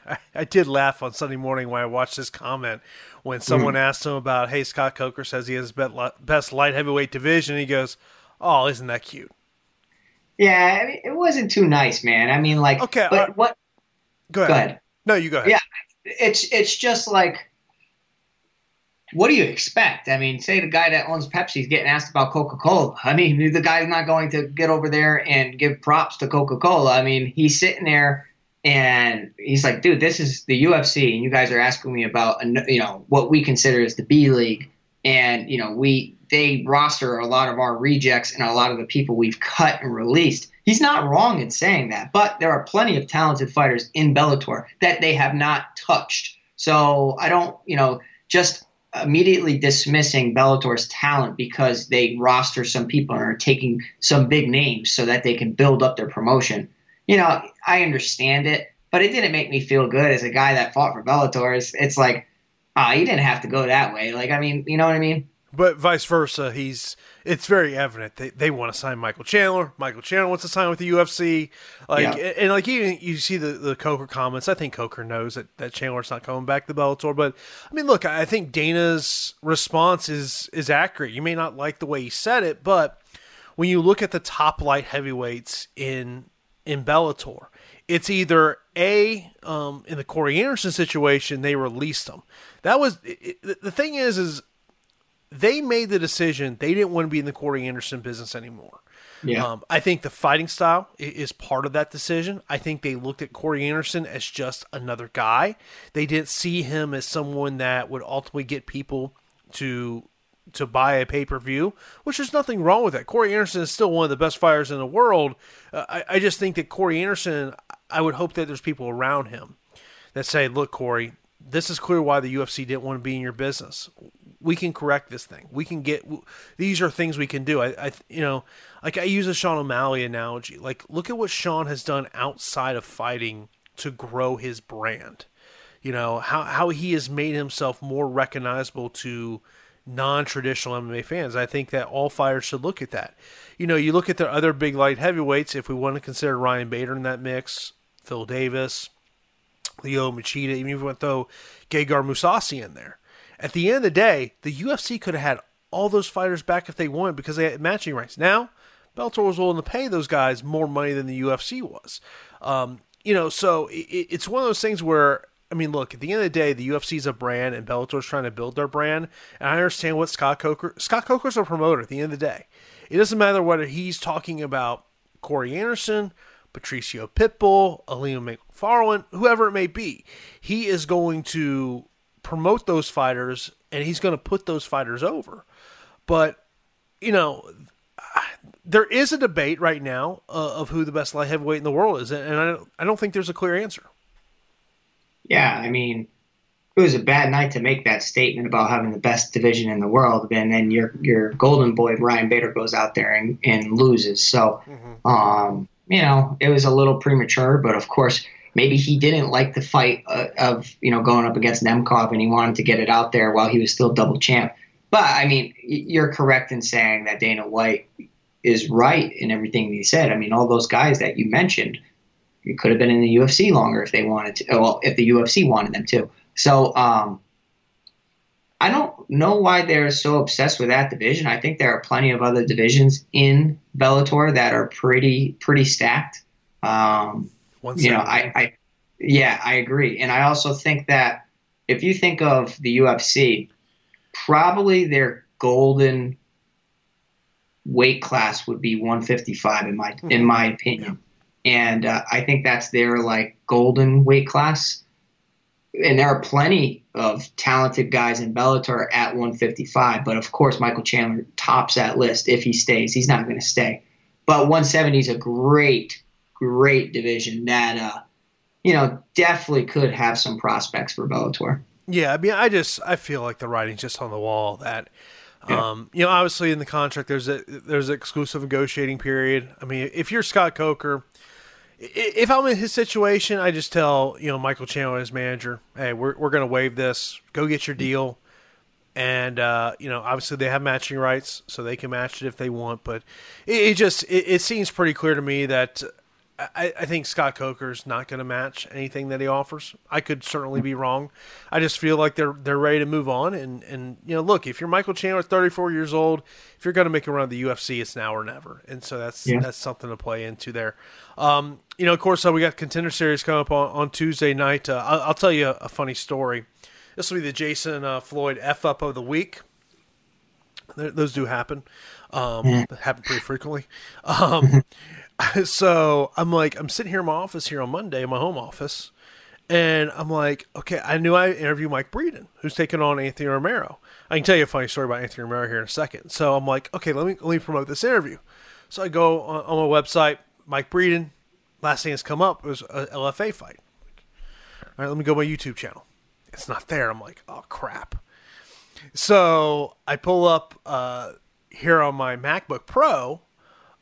I, I, did laugh on Sunday morning when I watched this comment when someone mm. asked him about, hey, Scott Coker says he has best light heavyweight division. he goes, oh, isn't that cute? Yeah, I mean, it wasn't too nice, man. I mean, like, okay, but uh, what? Go ahead. go ahead. No, you go ahead. Yeah, it's it's just like what do you expect? I mean, say the guy that owns Pepsi is getting asked about Coca Cola. I mean, the guy's not going to get over there and give props to Coca Cola. I mean, he's sitting there and he's like, dude, this is the UFC, and you guys are asking me about, you know, what we consider as the B League. And, you know, we, they roster a lot of our rejects and a lot of the people we've cut and released. He's not wrong in saying that, but there are plenty of talented fighters in Bellator that they have not touched. So I don't, you know, just immediately dismissing Bellator's talent because they roster some people and are taking some big names so that they can build up their promotion. You know, I understand it, but it didn't make me feel good as a guy that fought for Bellator. It's, it's like, ah, oh, you didn't have to go that way. Like, I mean, you know what I mean? But vice versa, he's it's very evident they, they want to sign Michael Chandler. Michael Chandler wants to sign with the UFC. Like yeah. and, and, like even you see the the Coker comments. I think Coker knows that, that Chandler's not coming back to Bellator. But I mean, look, I think Dana's response is is accurate. You may not like the way he said it, but when you look at the top light heavyweights in in Bellator, it's either a um, in the Corey Anderson situation they released them. That was it, the thing is is they made the decision they didn't want to be in the Corey Anderson business anymore. Yeah. Um, I think the fighting style is part of that decision. I think they looked at Corey Anderson as just another guy. They didn't see him as someone that would ultimately get people to to buy a pay per view, which there's nothing wrong with that. Corey Anderson is still one of the best fighters in the world. Uh, I, I just think that Corey Anderson, I would hope that there's people around him that say, look, Corey, this is clear why the UFC didn't want to be in your business we can correct this thing. We can get these are things we can do. I, I you know, like I use a Sean O'Malley analogy. Like look at what Sean has done outside of fighting to grow his brand. You know how how he has made himself more recognizable to non-traditional MMA fans. I think that all fighters should look at that. You know, you look at the other big light heavyweights. If we want to consider Ryan Bader in that mix, Phil Davis, Lyoto Machida, even if we want to throw Gegard Mousasi in there at the end of the day, the UFC could have had all those fighters back if they wanted because they had matching rights. Now, Bellator was willing to pay those guys more money than the UFC was. Um, you know, so it, it's one of those things where I mean, look, at the end of the day, the UFC is a brand, and Bellator's trying to build their brand. And I understand what Scott Coker. Scott Coker's a promoter. At the end of the day, it doesn't matter whether he's talking about Corey Anderson, Patricio Pitbull, Ilima Macfarlane, whoever it may be. He is going to promote those fighters, and he's going to put those fighters over. But you know, there is a debate right now uh, of who the best light heavyweight in the world is, and I don't, I don't think there's a clear answer. Yeah, I mean, it was a bad night to make that statement about having the best division in the world, and then your your golden boy Ryan Bader goes out there and, and loses. So, mm-hmm. um, you know, it was a little premature, but of course, maybe he didn't like the fight uh, of you know going up against Nemkov, and he wanted to get it out there while he was still double champ. But I mean, you're correct in saying that Dana White is right in everything he said. I mean, all those guys that you mentioned, could have been in the UFC longer if they wanted to. Well, if the UFC wanted them to. So um, I don't know why they're so obsessed with that division. I think there are plenty of other divisions in Bellator that are pretty pretty stacked. Um, you know, I, I yeah, I agree, and I also think that if you think of the UFC, probably their golden weight class would be 155 in my in my opinion, and uh, I think that's their like golden weight class. And there are plenty of talented guys in Bellator at 155, but of course Michael Chandler tops that list if he stays. He's not going to stay, but 170 is a great, great division that uh, you know definitely could have some prospects for Bellator. Yeah, I mean, I just I feel like the writing's just on the wall that yeah. Um, you know, obviously in the contract there's a there's an exclusive negotiating period. I mean, if you're Scott Coker, if I'm in his situation, I just tell you know Michael Chandler, his manager, hey, we're we're gonna waive this. Go get your deal. And uh, you know, obviously they have matching rights, so they can match it if they want. But it, it just it, it seems pretty clear to me that I, I think Scott Coker's not going to match anything that he offers. I could certainly be wrong. I just feel like they're they're ready to move on. And and you know, look, if you're Michael Chandler, 34 years old, if you're going to make a run of the UFC, it's now or never. And so that's yeah. that's something to play into there. Um, you know, of course, uh, we got contender series coming up on, on Tuesday night. Uh, I'll, I'll, tell you a, a, funny story. This will be the Jason uh, Floyd f up of the week. Those do happen. Um, yeah. Happen pretty frequently. Um, so I'm like, I'm sitting here in my office here on Monday, in my home office, and I'm like, okay, I knew I interviewed Mike Breeden, who's taking on Anthony Romero. I can tell you a funny story about Anthony Romero here in a second. So I'm like, okay, let me let me promote this interview. So I go on, on my website, Mike Breeden. Last thing that's come up was a LFA fight. All right, let me go my YouTube channel. It's not there. I'm like, oh crap. So I pull up uh, here on my MacBook Pro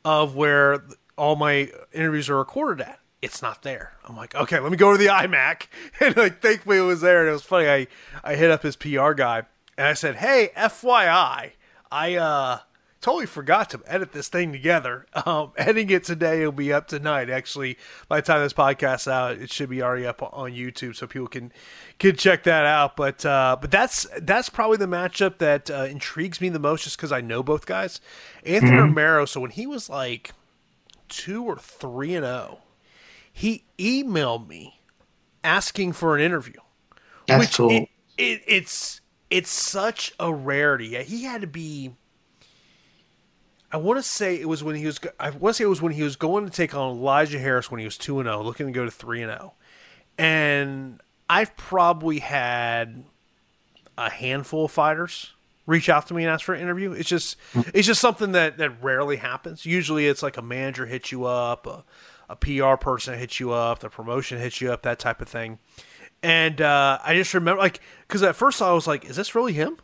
of where all my interviews are recorded at. It's not there. I'm like, okay, let me go to the iMac, and like, thankfully it was there. And it was funny. I I hit up his PR guy and I said, hey, FYI, I uh totally forgot to edit this thing together. Um, editing it today it'll be up tonight. Actually, by the time this podcast's out, it should be already up on YouTube, so people can can check that out. But uh, but that's that's probably the matchup that uh, intrigues me the most, just because I know both guys. Anthony mm-hmm. Romero. So when he was like two or three and zero, oh, he emailed me asking for an interview. That's which cool. It, it, it's it's such a rarity. He had to be. I want to say it was when he was. I want to say it was when he was going to take on Elijah Harris when he was two and zero, oh, looking to go to three and zero, and I've probably had a handful of fighters reach out to me and ask for an interview. It's just it's just something that that rarely happens. Usually, it's like a manager hits you up, a, a PR person hits you up, the promotion hits you up, that type of thing. And uh, I just remember, like, because at first I was like, "Is this really him?"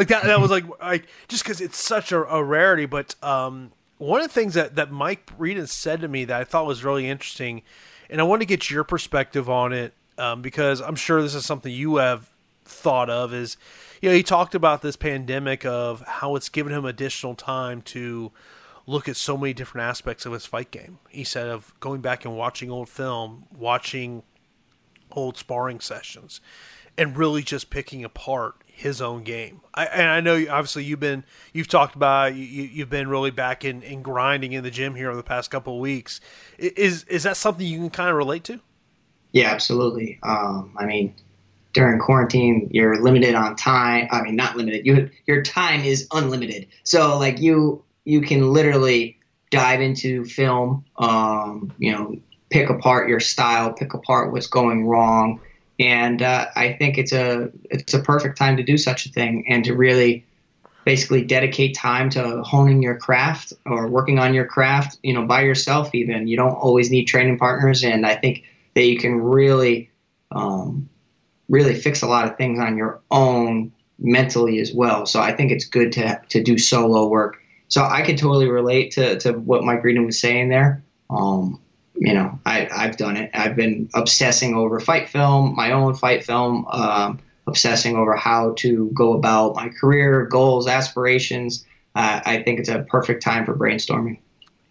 Like that. That was like, like just because it's such a, a rarity. But um, one of the things that that Mike Breeden said to me that I thought was really interesting, and I want to get your perspective on it um, because I'm sure this is something you have thought of is you know, he talked about this pandemic of how it's given him additional time to look at so many different aspects of his fight game. He said of going back and watching old film, watching old sparring sessions, and really just picking apart his own game. I, and I know obviously you've been you've talked about you, have been really back in, in grinding in the gym here over the past couple of weeks. Is is that something you can kind of relate to? Yeah, absolutely. Um, I mean, during quarantine, you're limited on time. I mean, not limited. You your time is unlimited. So like you you can literally dive into film. Um, you know, pick apart your style, pick apart what's going wrong, and uh, I think it's a it's a perfect time to do such a thing and to really basically dedicate time to honing your craft or working on your craft. You know, by yourself. Even you don't always need training partners, and I think that you can really um, really fix a lot of things on your own mentally as well. So I think it's good to to do solo work. So I could totally relate to, to what Mike Breeden was saying there. Um, you know, I, I've done it. I've been obsessing over fight film, my own fight film, um, obsessing over how to go about my career, goals, aspirations. Uh, I think it's a perfect time for brainstorming.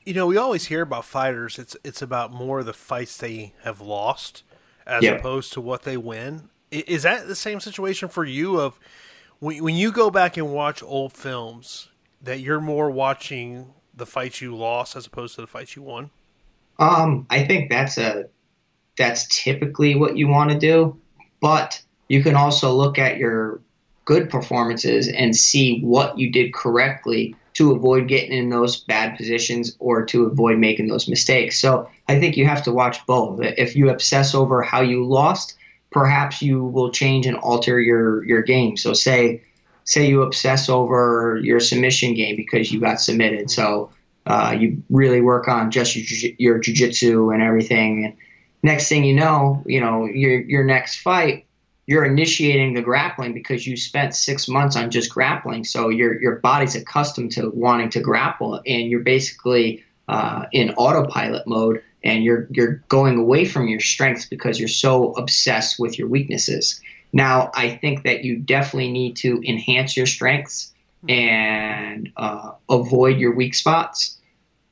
You know, we always hear about fighters. It's it's about more the fights they have lost as yep. opposed to what they win. Is that the same situation for you? Of when when you go back and watch old films, that you're more watching the fights you lost as opposed to the fights you won? Um, I think that's a that's typically what you want to do, but you can also look at your good performances and see what you did correctly to avoid getting in those bad positions or to avoid making those mistakes. So I think you have to watch both. If you obsess over how you lost, perhaps you will change and alter your your game. So say say you obsess over your submission game because you got submitted. So uh, you really work on just your, your jujitsu and everything. And next thing you know, you know your your next fight, you're initiating the grappling because you spent six months on just grappling. So your your body's accustomed to wanting to grapple, and you're basically uh, in autopilot mode, and you're you're going away from your strengths because you're so obsessed with your weaknesses. Now, I think that you definitely need to enhance your strengths and uh, avoid your weak spots.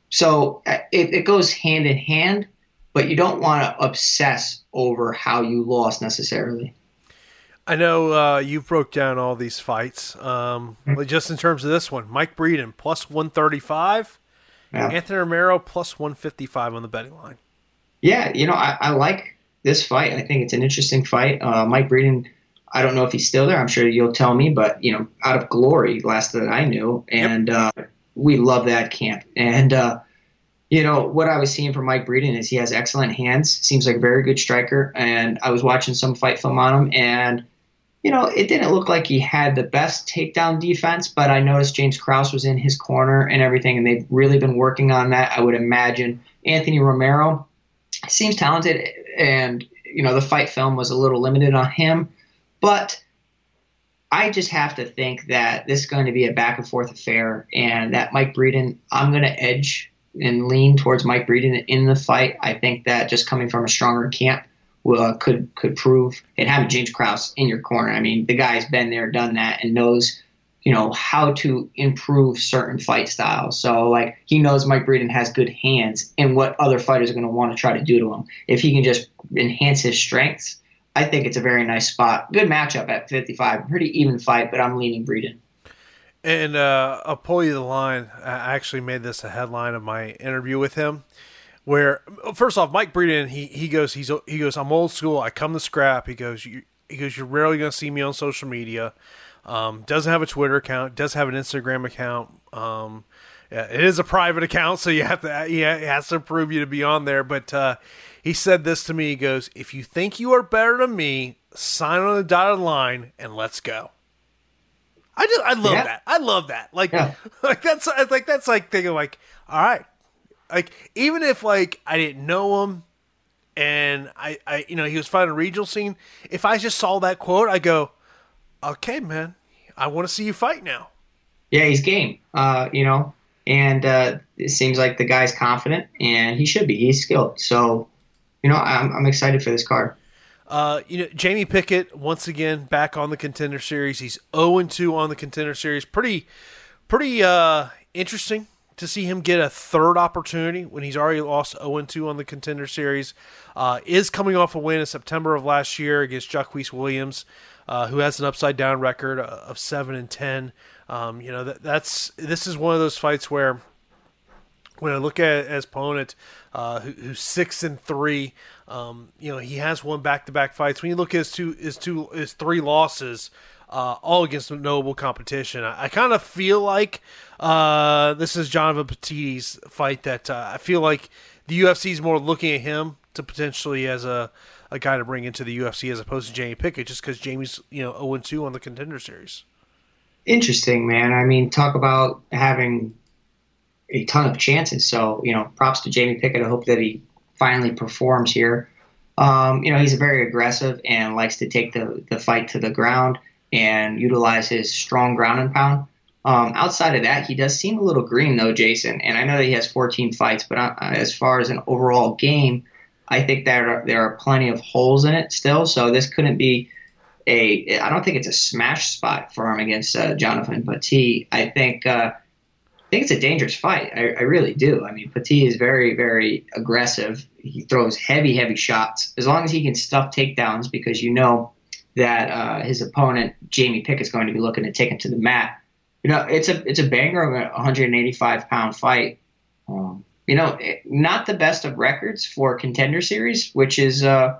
So uh, it, it goes hand in hand, but you don't want to obsess over how you lost necessarily. I know uh, you broke down all these fights. Um, mm-hmm. Just in terms of this one, Mike Breeden plus 135, yeah. Anthony Romero plus 155 on the betting line. Yeah, you know, I, I like this fight. I think it's an interesting fight. Uh, Mike Breeden, I don't know if he's still there. I'm sure you'll tell me, but you know, out of glory, last that I knew, and yep. uh, we love that camp. And uh, you know what I was seeing from Mike Breeden is he has excellent hands. Seems like a very good striker. And I was watching some fight film on him, and you know, it didn't look like he had the best takedown defense, but I noticed James Krause was in his corner and everything, and they've really been working on that. I would imagine Anthony Romero seems talented and you know the fight film was a little limited on him, but I just have to think that this is going to be a back and forth affair, and that Mike Breeden, I'm going to edge and lean towards Mike Breeden in the fight. I think that just coming from a stronger camp will, could could prove and having James Krause in your corner. I mean, the guy's been there, done that, and knows you know how to improve certain fight styles. So like he knows Mike Breeden has good hands and what other fighters are going to want to try to do to him. If he can just enhance his strengths, I think it's a very nice spot. Good matchup at 55. Pretty even fight, but I'm leaning Breeden. And uh, I'll pull you the line. I actually made this a headline of my interview with him. Where first off, Mike Breeden, he he goes, he's he goes, I'm old school. I come to scrap. He goes, you, he goes, you're rarely going to see me on social media. Um, doesn't have a Twitter account. Does have an Instagram account. Um, it is a private account, so you have to. Yeah, it has to prove you to be on there. But uh, he said this to me. He goes, "If you think you are better than me, sign on the dotted line and let's go." I just, I love yeah. that. I love that. Like, yeah. like that's like that's like thinking like, all right, like even if like I didn't know him, and I, I, you know, he was fighting a regional scene. If I just saw that quote, I go, okay, man, I want to see you fight now. Yeah, he's game. Uh, you know, and uh, it seems like the guy's confident, and he should be. He's skilled. So, you know, I'm, I'm excited for this card. Uh, you know, Jamie Pickett once again back on the contender series. He's 0 2 on the contender series. Pretty, pretty uh, interesting to see him get a third opportunity when he's already lost 0 2 on the contender series. Uh, is coming off a win in September of last year against Jacques Williams uh, who has an upside down record of seven and ten. Um, you know that, that's this is one of those fights where when I look at his opponent, uh, who, who's six and three, um, you know, he has won back-to-back fights. When you look at his two, his two, his three losses, uh, all against notable competition. I, I kind of feel like uh, this is Jonathan Petitti's fight. That uh, I feel like the UFC is more looking at him to potentially as a a guy to bring into the UFC as opposed to Jamie Pickett, just because Jamie's you know zero oh two on the Contender Series. Interesting, man. I mean, talk about having a ton of chances. So you know, props to Jamie Pickett. I hope that he finally performs here. Um, you know, he's very aggressive and likes to take the the fight to the ground and utilize his strong ground and pound. Um, outside of that, he does seem a little green though, Jason. And I know that he has 14 fights, but uh, as far as an overall game, I think there are, there are plenty of holes in it still. So this couldn't be a. I don't think it's a smash spot for him against uh, Jonathan Petit. I think. Uh, I think it's a dangerous fight. I, I, really do. I mean, Petit is very, very aggressive. He throws heavy, heavy shots. As long as he can stuff takedowns, because you know that uh, his opponent Jamie Pickett is going to be looking to take him to the mat. You know, it's a it's a banger of a 185 pound fight. Um, you know, not the best of records for contender series, which is uh,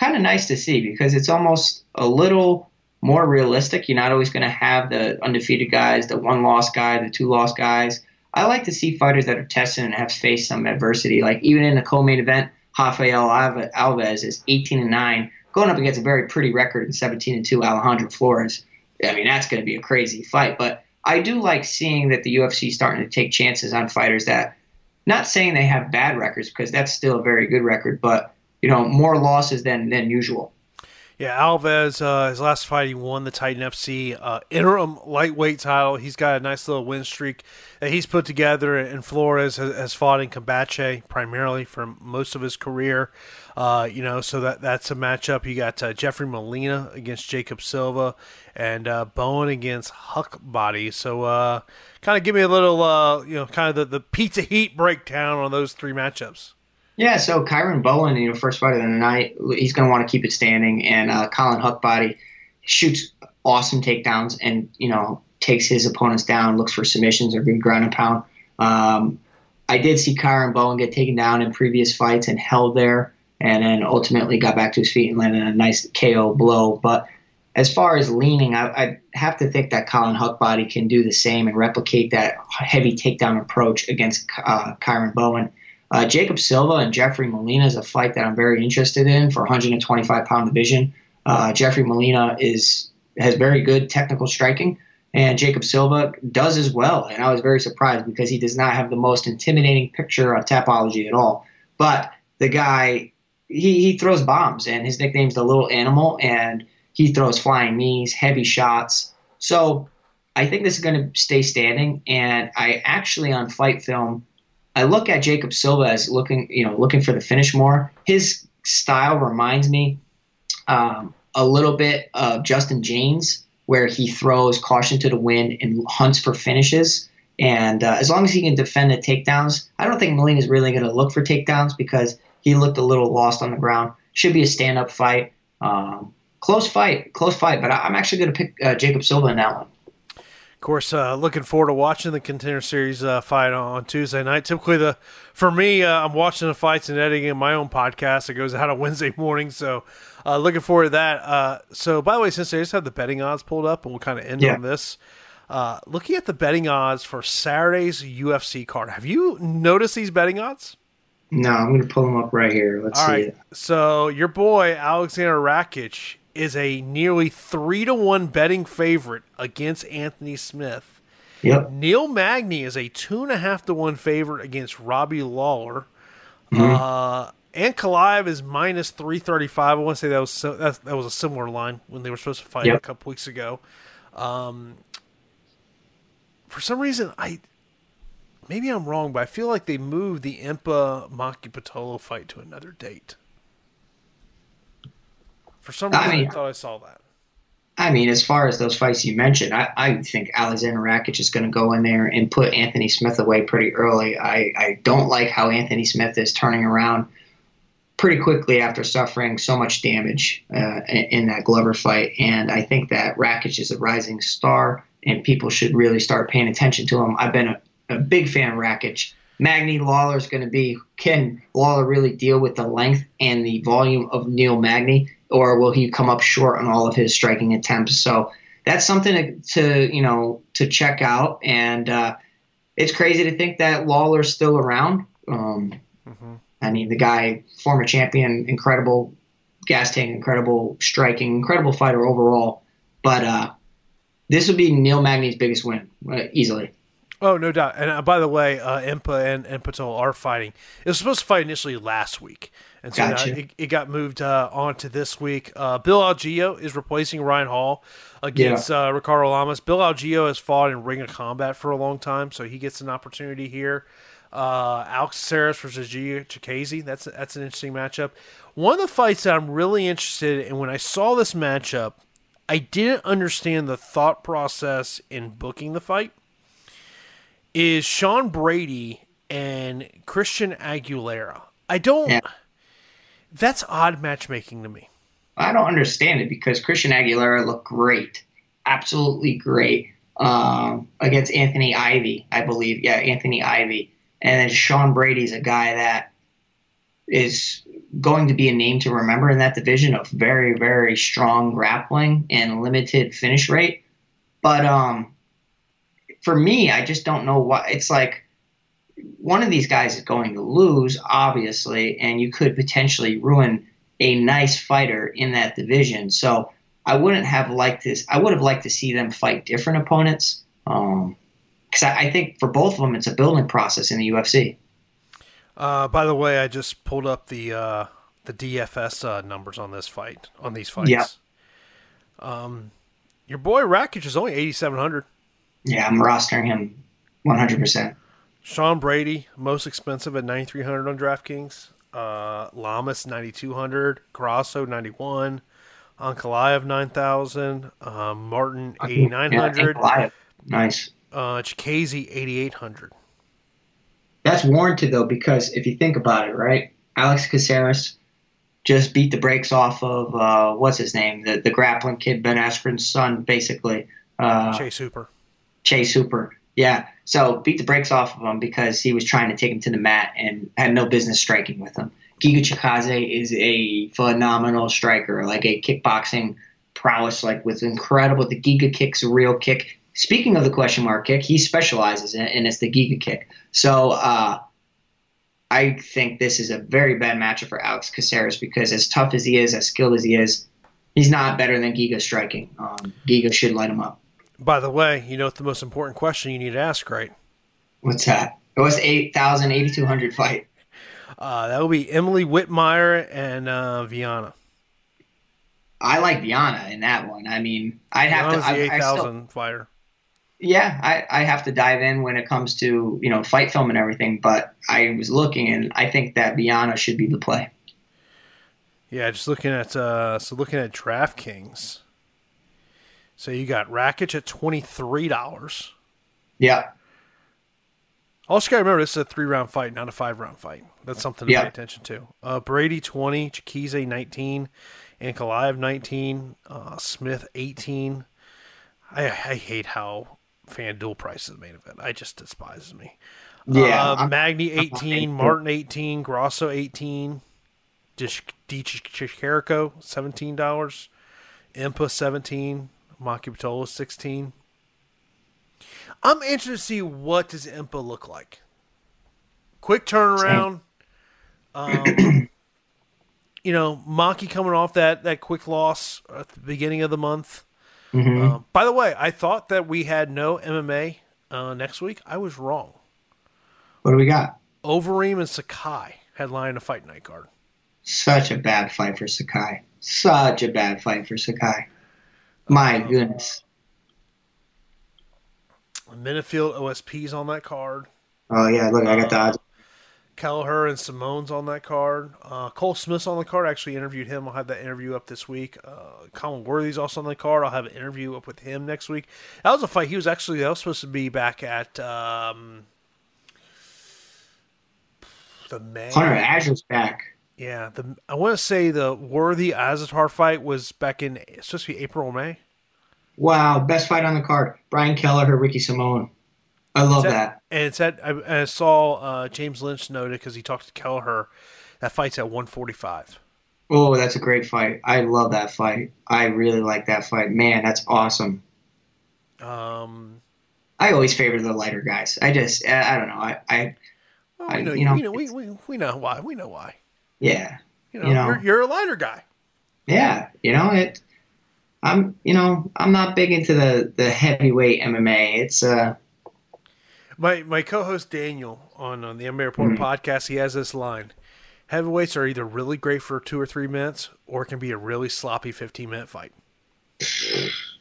kind of nice to see because it's almost a little more realistic. You're not always going to have the undefeated guys, the one loss guy, the two loss guys. I like to see fighters that are tested and have faced some adversity. Like even in the co-main event, Rafael Alves is 18 and 9, going up against a very pretty record in 17 and 2, Alejandro Flores. I mean, that's going to be a crazy fight. But I do like seeing that the UFC is starting to take chances on fighters that not saying they have bad records because that's still a very good record, but you know more losses than than usual. Yeah, Alves, uh, his last fight, he won the Titan FC uh, interim lightweight title. He's got a nice little win streak that he's put together, and Flores has, has fought in Combate primarily for most of his career. Uh, you know, so that that's a matchup. You got uh, Jeffrey Molina against Jacob Silva, and uh, Bowen against Huckbody. So, uh, kind of give me a little, you know, kind of the, the pizza heat breakdown on those three matchups. Yeah, so Kyron Bowen, you know, first fight of the night, he's going to want to keep it standing, and uh, Colin Huckbody shoots awesome takedowns, and you know takes his opponents down, looks for submissions or good ground and pound. Um, I did see Kyron Bowen get taken down in previous fights and held there and then ultimately got back to his feet and landed a nice KO blow. But as far as leaning, I, I have to think that Colin Huckbody can do the same and replicate that heavy takedown approach against uh, Kyron Bowen. Uh, Jacob Silva and Jeffrey Molina is a fight that I'm very interested in for 125 pound division. Uh, Jeffrey Molina is has very good technical striking, and Jacob Silva does as well. And I was very surprised because he does not have the most intimidating picture on Tapology at all. But the guy he, he throws bombs, and his nickname's the Little Animal, and he throws flying knees, heavy shots. So I think this is going to stay standing. And I actually on fight film, I look at Jacob Silva as looking, you know, looking for the finish more. His style reminds me um, a little bit of Justin Jaynes, where he throws caution to the wind and hunts for finishes. And uh, as long as he can defend the takedowns, I don't think Molina is really going to look for takedowns because he looked a little lost on the ground. Should be a stand up fight. Um, close fight, close fight, but I, am actually going to pick uh, Jacob Silva in that one. Of course, uh, looking forward to watching the contender series uh, fight on Tuesday night. Typically, the for me, uh, I'm watching the fights and editing my own podcast. It goes out on Wednesday morning, so uh, looking forward to that. Uh, so, by the way, since I just have the betting odds pulled up, and we'll kind of end yeah. on this. Uh, looking at the betting odds for Saturday's UFC card, have you noticed these betting odds? No, I'm going to pull them up right here. Let's All see right. So your boy Alexander Rakic is a nearly three to one betting favorite against Anthony Smith. Yep. Neil Magny is a two and a half to one favorite against Robbie Lawler. Mm-hmm. Uh, Ankalaev is minus three thirty five. I want to say that was so, that, that was a similar line when they were supposed to fight yep. a couple weeks ago. Um, for some reason, I maybe I'm wrong, but I feel like they moved the Impa Maki Pitolo fight to another date. For some reason, I, mean, I thought I saw that. I mean, as far as those fights you mentioned, I, I think Alexander Rakic is going to go in there and put Anthony Smith away pretty early. I, I don't like how Anthony Smith is turning around pretty quickly after suffering so much damage uh, in, in, that Glover fight. And I think that Rakic is a rising star, and people should really start paying attention to him. I've been a, a big fan of Rakic Magny Lawler is going to be can Lawler really deal with the length and the volume of Neil Magny, or will he come up short on all of his striking attempts? So that's something to, to you know to check out. And uh, it's crazy to think that Lawler's still around. Um, mm-hmm. I mean, the guy, former champion, incredible gas tank, incredible striking, incredible fighter overall. But uh, this would be Neil Magny's biggest win, uh, easily. Oh, no doubt. And uh, by the way, uh, Impa and, and Pitolo are fighting. It was supposed to fight initially last week. And so gotcha. it, it, got moved uh, on to this week. Uh, Bill Algeo is replacing Ryan Hall against yeah. uh, Ricardo Lamas. Bill Algeo has fought in Ring of Combat for a long time, so he gets an opportunity here. Uh, Alex Caceres versus Giga Chikadze. That's that's an interesting matchup. One of the fights that I'm really interested in, when I saw this matchup, I didn't understand the thought process in booking the fight is Sean Brady and Christian Aguilera. I don't. Yeah. That's odd matchmaking to me. I don't understand it because Christian Aguilera looked great, absolutely great um, against Anthony Ivy, I believe. Yeah, Anthony Ivy, and then Sean Brady's a guy that is going to be a name to remember in that division of very, very strong grappling and limited finish rate. But um, for me, I just don't know what it's like. One of these guys is going to lose, obviously, and you could potentially ruin a nice fighter in that division. So I wouldn't have liked this. I would have liked to see them fight different opponents. Um, because I, I, think for both of them, it's a building process in the UFC. Uh, by the way, I just pulled up the uh, the DFS uh, numbers on this fight on these fights. Yeah. Um, your boy Rakic is only eighty seven hundred. Yeah, I'm rostering him 100%. Sean Brady, most expensive at 9300 on DraftKings. Uh, Lamas 9200, Grasso 91, Ankalaev 9000, uh, Martin 8900. Yeah, nice. Uh, Chikadze 8800. That's warranted though because if you think about it, right? Alex Caceres just beat the brakes off of uh, what's his name, the the grappling kid, Ben Askren's son, basically. Uh, Chase Hooper. Chase Hooper. Yeah. So beat the brakes off of him because he was trying to take him to the mat and had no business striking with him. Giga Chikadze is a phenomenal striker, like a kickboxing prowess, like with incredible. The Giga kick's a real kick. Speaking of the question mark kick, he specializes in it, and it's the Giga kick. So uh, I think this is a very bad matchup for Alex Caceres because as tough as he is, as skilled as he is, he's not better than Giga striking. Um, Giga should light him up. By the way, you know what the most important question you need to ask, right? What's that? It was 8,000, 8,200 fight. Uh, that will be Emily Whitmire and uh, Viana. I like Viana in that one. I mean, I'd have Viana's to. the 8,000 fighter. Yeah, I, I have to dive in when it comes to you know fight film and everything. But I was looking, and I think that Viana should be the play. Yeah, just looking at uh, so looking at DraftKings. So you got Rakic at twenty three dollars. Yeah. Also, got to remember this is a three round fight, not a five round fight. That's something to yeah. pay attention to. Uh, Brady twenty, Chikadze nineteen, Ankalaev nineteen, uh, Smith eighteen. I, I hate how FanDuel prices the main event. I just despises me. Yeah, uh, Magny eighteen, Martin eighteen, Grasso eighteen, Dish Chirico seventeen dollars, Impa seventeen, Maki Pitolo 16. I'm interested to see what does Impa look like. Quick turnaround. Um, you know, Maki coming off that that quick loss at the beginning of the month. Mm-hmm. Uh, by the way, I thought that we had no MMA uh, next week. I was wrong. What do we got? Overeem and Sakai headline a fight night card. Such a bad fight for Sakai. Such a bad fight for Sakai. My goodness. Menifield OSP's on that card. Oh yeah, look, I got the uh, odds. Kelleher and Simone's on that card. Uh, Cole Smith's on the card. I actually interviewed him. I'll have that interview up this week. Uh, Colin Worthy's also on the card. I'll have an interview up with him next week. That was a fight. He was actually that was supposed to be back at um, the May. Hunter Azure's back. Yeah, the I want to say the Worthy Azaitar fight was back in supposed to be April or May. Wow, best fight on the card: Brian Kelleher, Ricky Simone. I love at, that. And it's at I, I saw uh, James Lynch noted because he talked to Kelleher. That fight's at 145. Oh, that's a great fight. I love that fight. I really like that fight. Man, that's awesome. Um, I always favor the lighter guys. I just, I, I don't know. I, I, well, we know, I, you know, we know, we, we, we know why. We know why. Yeah. You know, You know. you're, you're a lighter guy. Yeah. You know it. I'm, you know, I'm not big into the the heavyweight MMA. It's uh, My my co-host Daniel on, on the MMA Report Mhm. podcast, he has this line: heavyweights are either really great for two or three minutes, or it can be a really sloppy 15 minute fight.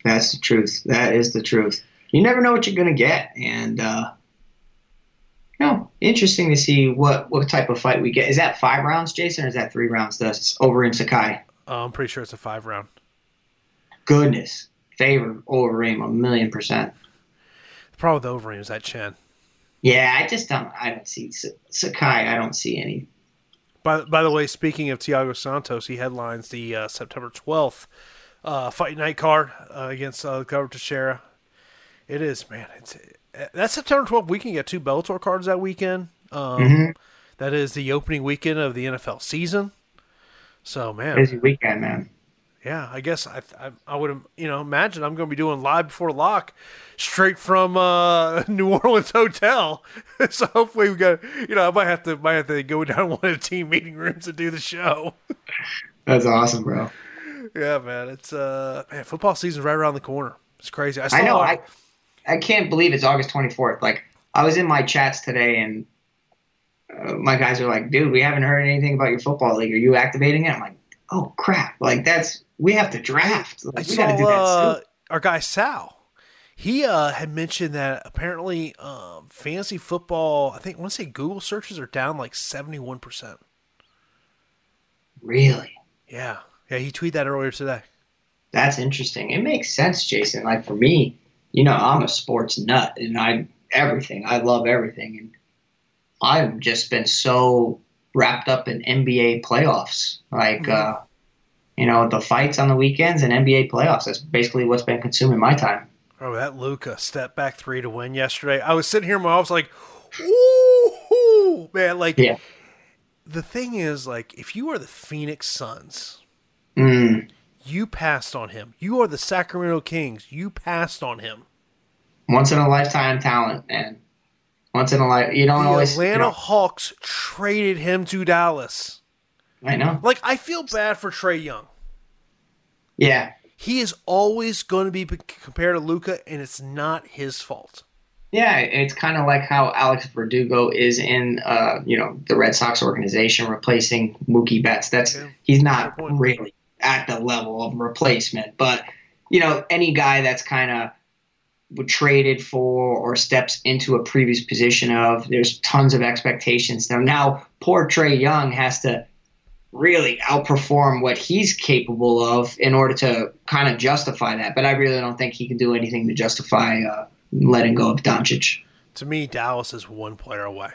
that's the truth. That is the truth. You never know what you're gonna get, and uh, you know, interesting to see what what type of fight we get. Is that five rounds, Jason, or is that three rounds? That's over in Sakai. Uh, I'm pretty sure it's a five round. Goodness, favor Overeem a million percent. The problem with Overeem is that chin. Yeah, I just don't. I don't see Sakai. I don't see any. By, by the way, speaking of Thiago Santos, he headlines the uh, September 12th uh, Fight Night card uh, against uh, Glover Teixeira. It is, man. It's That September 12th, we can get two Bellator cards that weekend. Um, Mhm. that is the opening weekend of the NFL season. So, man, Busy weekend, man. yeah, I guess I, I, I would, you know, imagine I'm going to be doing live before lock straight from uh, New Orleans hotel. so hopefully we got, you know, I might have to, might have to go down one of the team meeting rooms to do the show. That's awesome, bro. Yeah, man. It's uh man, football season's right around the corner. It's crazy. I, I saw, know. I I can't believe it's August 24th. Like I was in my chats today, and uh, my guys are like, "Dude, we haven't heard anything about your football league. Are you activating it?" I'm like, "Oh crap! Like that's we have to draft. I we saw got to do that uh, our guy Sal. He uh, had mentioned that apparently um, fantasy football. I think I want to say Google searches are down like seventy one percent. Really, Yeah, yeah. He tweeted that earlier today. that's interesting. It makes sense, Jason. Like for me, you know, I'm a sports nut, and I everything. I love everything, and I've just been so wrapped up in NBA playoffs. Like, Mhm. uh, you know, the fights on the weekends and NBA playoffs. That's basically what's been consuming my time. Oh, that Luka step back three to win yesterday. I was sitting here in my office like, ooh, man. Like, Yeah. the thing is, like, if you are the Phoenix Suns, Mm, you passed on him. You are the Sacramento Kings. You passed on him. once in a lifetime talent, man. Once in a life. You don't The always. you Atlanta know, Hawks traded him to Dallas. I know. Like, I feel bad for Trae Young. Yeah. He is always going to be compared to Luka, and it's not his fault. Yeah, it's kind of like how Alex Verdugo is in, uh, you know, the Red Sox organization replacing Mookie Betts. That's Yeah, he's not really at the level of replacement, but you know, any guy that's kind of traded for or steps into a previous position of, there's tons of expectations. Now, now poor Trae Young has to really outperform what he's capable of in order to kind of justify that. But I really don't think he can do anything to justify uh, letting go of Doncic. To me, Dallas is one player away.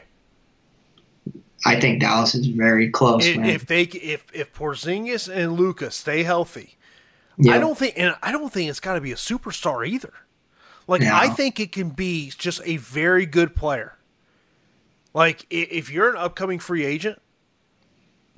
I think Dallas is very close, If, man. if they if if Porzingis and Luka stay healthy, yeah. I don't think and I don't think it's got to be a superstar either. Like No. I think it can be just a very good player. Like if you're an upcoming free agent,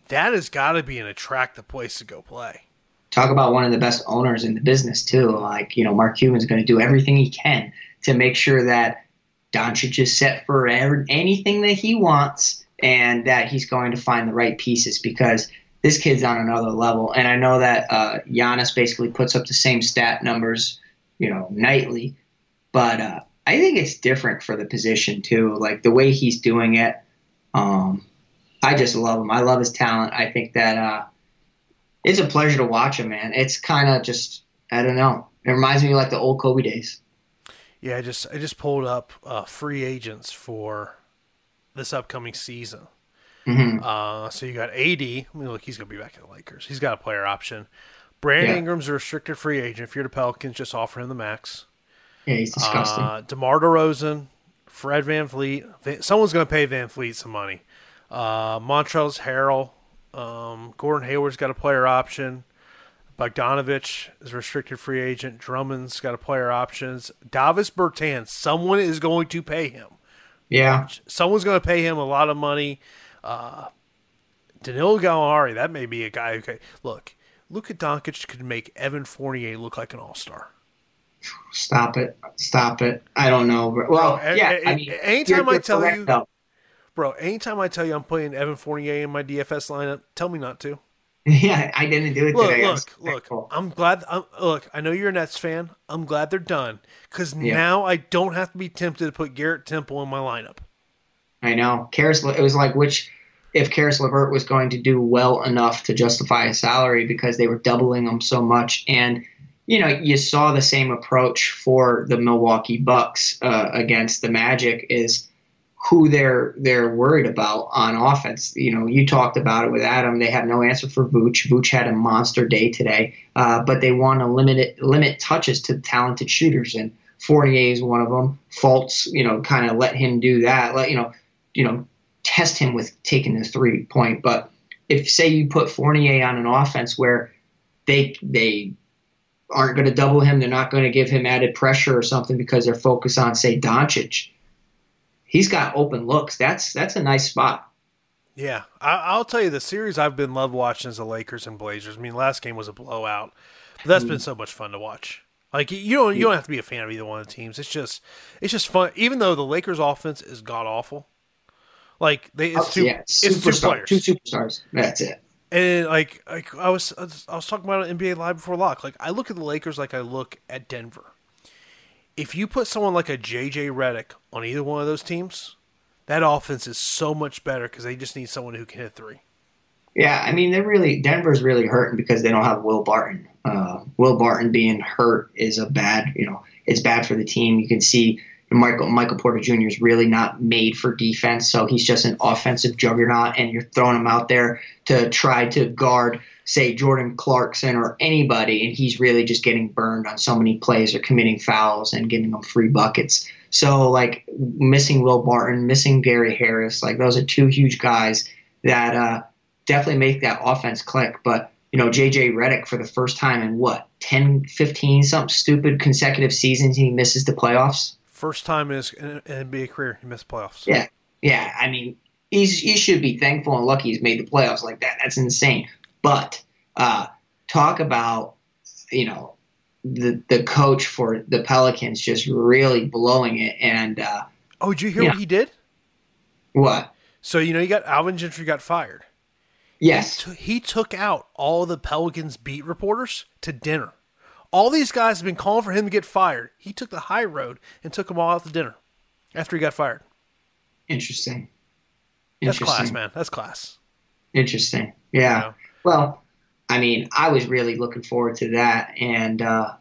that has got to be an attractive place to go play. talk about one of the best owners in the business too. Like you know, Mark Cuban's going to do everything he can to make sure that Doncic is set for ever- anything that he wants, and that he's going to find the right pieces because this kid's on another level. And I know that uh, Giannis basically puts up the same stat numbers, you know, nightly, but uh, I think it's different for the position too. Like the way he's doing it. Um, I just love him. I love his talent. I think that uh, it's a pleasure to watch him, man. It's kind of just I don't know. It reminds me of like the old Kobe days. Yeah, I just I just pulled up uh, free agents for this upcoming season. hmm Uh, so you got AD. I mean, look, he's gonna be back at the Lakers. He's got a player option. Brandon Yeah. Ingram's a restricted free agent. If you're the Pelicans, just offer him the max. Yeah, he's disgusting. Uh, DeMar DeRozan, Fred VanVleet. Someone's going to pay VanVleet some money. Uh, Montrezl Harrell. Um, Gordon Hayward's got a player option. Bogdanovich is a restricted free agent. Drummond's got a player options. Davis Bertans, someone is going to pay him. Yeah. Someone's going to pay him a lot of money. Uh, Danilo Gallinari, that may be a guy. Okay, look, Luka Doncic could make Evan Fournier look like an all star. Stop it! Stop it! I don't know. Well, Bro, yeah. a- I a- mean, anytime I tell you- though. Bro, anytime I tell you I'm playing Evan Fournier in my DFS lineup, tell me not to. yeah, I didn't do it Look, today. I'm look, look. thankful. I'm glad. I'm, look, I know you're a Nets fan. I'm glad they're done because Yeah. now I don't have to be tempted to put Garrett Temple in my lineup. I know. Caris, it was like which, if Caris LeVert was going to do well enough to justify a salary because they were doubling him so much, and you know you saw the same approach for the Milwaukee Bucks uh, against the Magic is who they're they're worried about on offense. You know, you talked about it with Adam. They have no answer for Vooch. Vooch had a monster day today, uh, but they want to limit it, limit touches to talented shooters, and Fournier is one of them. Faults, you know, kind of let him do that. Let you know, you know, test him with taking the three point. But if say you put Fournier on an offense where they they aren't going to double him, they're not going to give him added pressure or something because they're focused on say Doncic. He's got open looks. That's that's a nice spot. Yeah, I, I'll tell you the series I've been love watching is the Lakers and Blazers. I mean, last game was a blowout, but that's been so much fun to watch. Like you don't you don't have to be a fan of either one of the teams. It's just it's just fun. Even though the Lakers offense is god awful, like they it's oh, two yeah, it's two players. two superstars. That's it. And like, like I was, I was, talking about NBA Live before lock. Like, I look at the Lakers like I look at Denver. If you put someone like a JJ Redick on either one of those teams, that offense is so much better because they just need someone who can hit three. Yeah, I mean they're really Denver's really hurting because they don't have Will Barton. Uh, Will Barton being hurt is a bad, you know, it's bad for the team. You can see Michael Michael Porter Jr. is really not made for defense, so he's just an offensive juggernaut, and you're throwing him out there to try to guard, say Jordan Clarkson or anybody, and he's really just getting burned on so many plays or committing fouls and giving them free buckets. So like missing Will Barton, missing Gary Harris, like those are two huge guys that. Uh, definitely make that offense click. But, you know, JJ Redick for the first time in what, 10, 15, something stupid consecutive seasons, he misses the playoffs. First time in his NBA career he missed playoffs. Yeah. Yeah. I mean, he's, he should be thankful and lucky he's made the playoffs like that. That's insane. But uh, talk about, you know, the, the coach for the Pelicans just really blowing it. And uh, Oh, did you hear what he did? what? So you know, you got Alvin Gentry got fired. Yes. T- He took out all the Pelicans beat reporters to dinner. All these guys have been calling for him to get fired. He took the high road and took them all out to dinner after he got fired. Interesting. That's Interesting. class, man. That's class. Interesting. Yeah. You know? Well, I mean, I was really looking forward to that, and uh,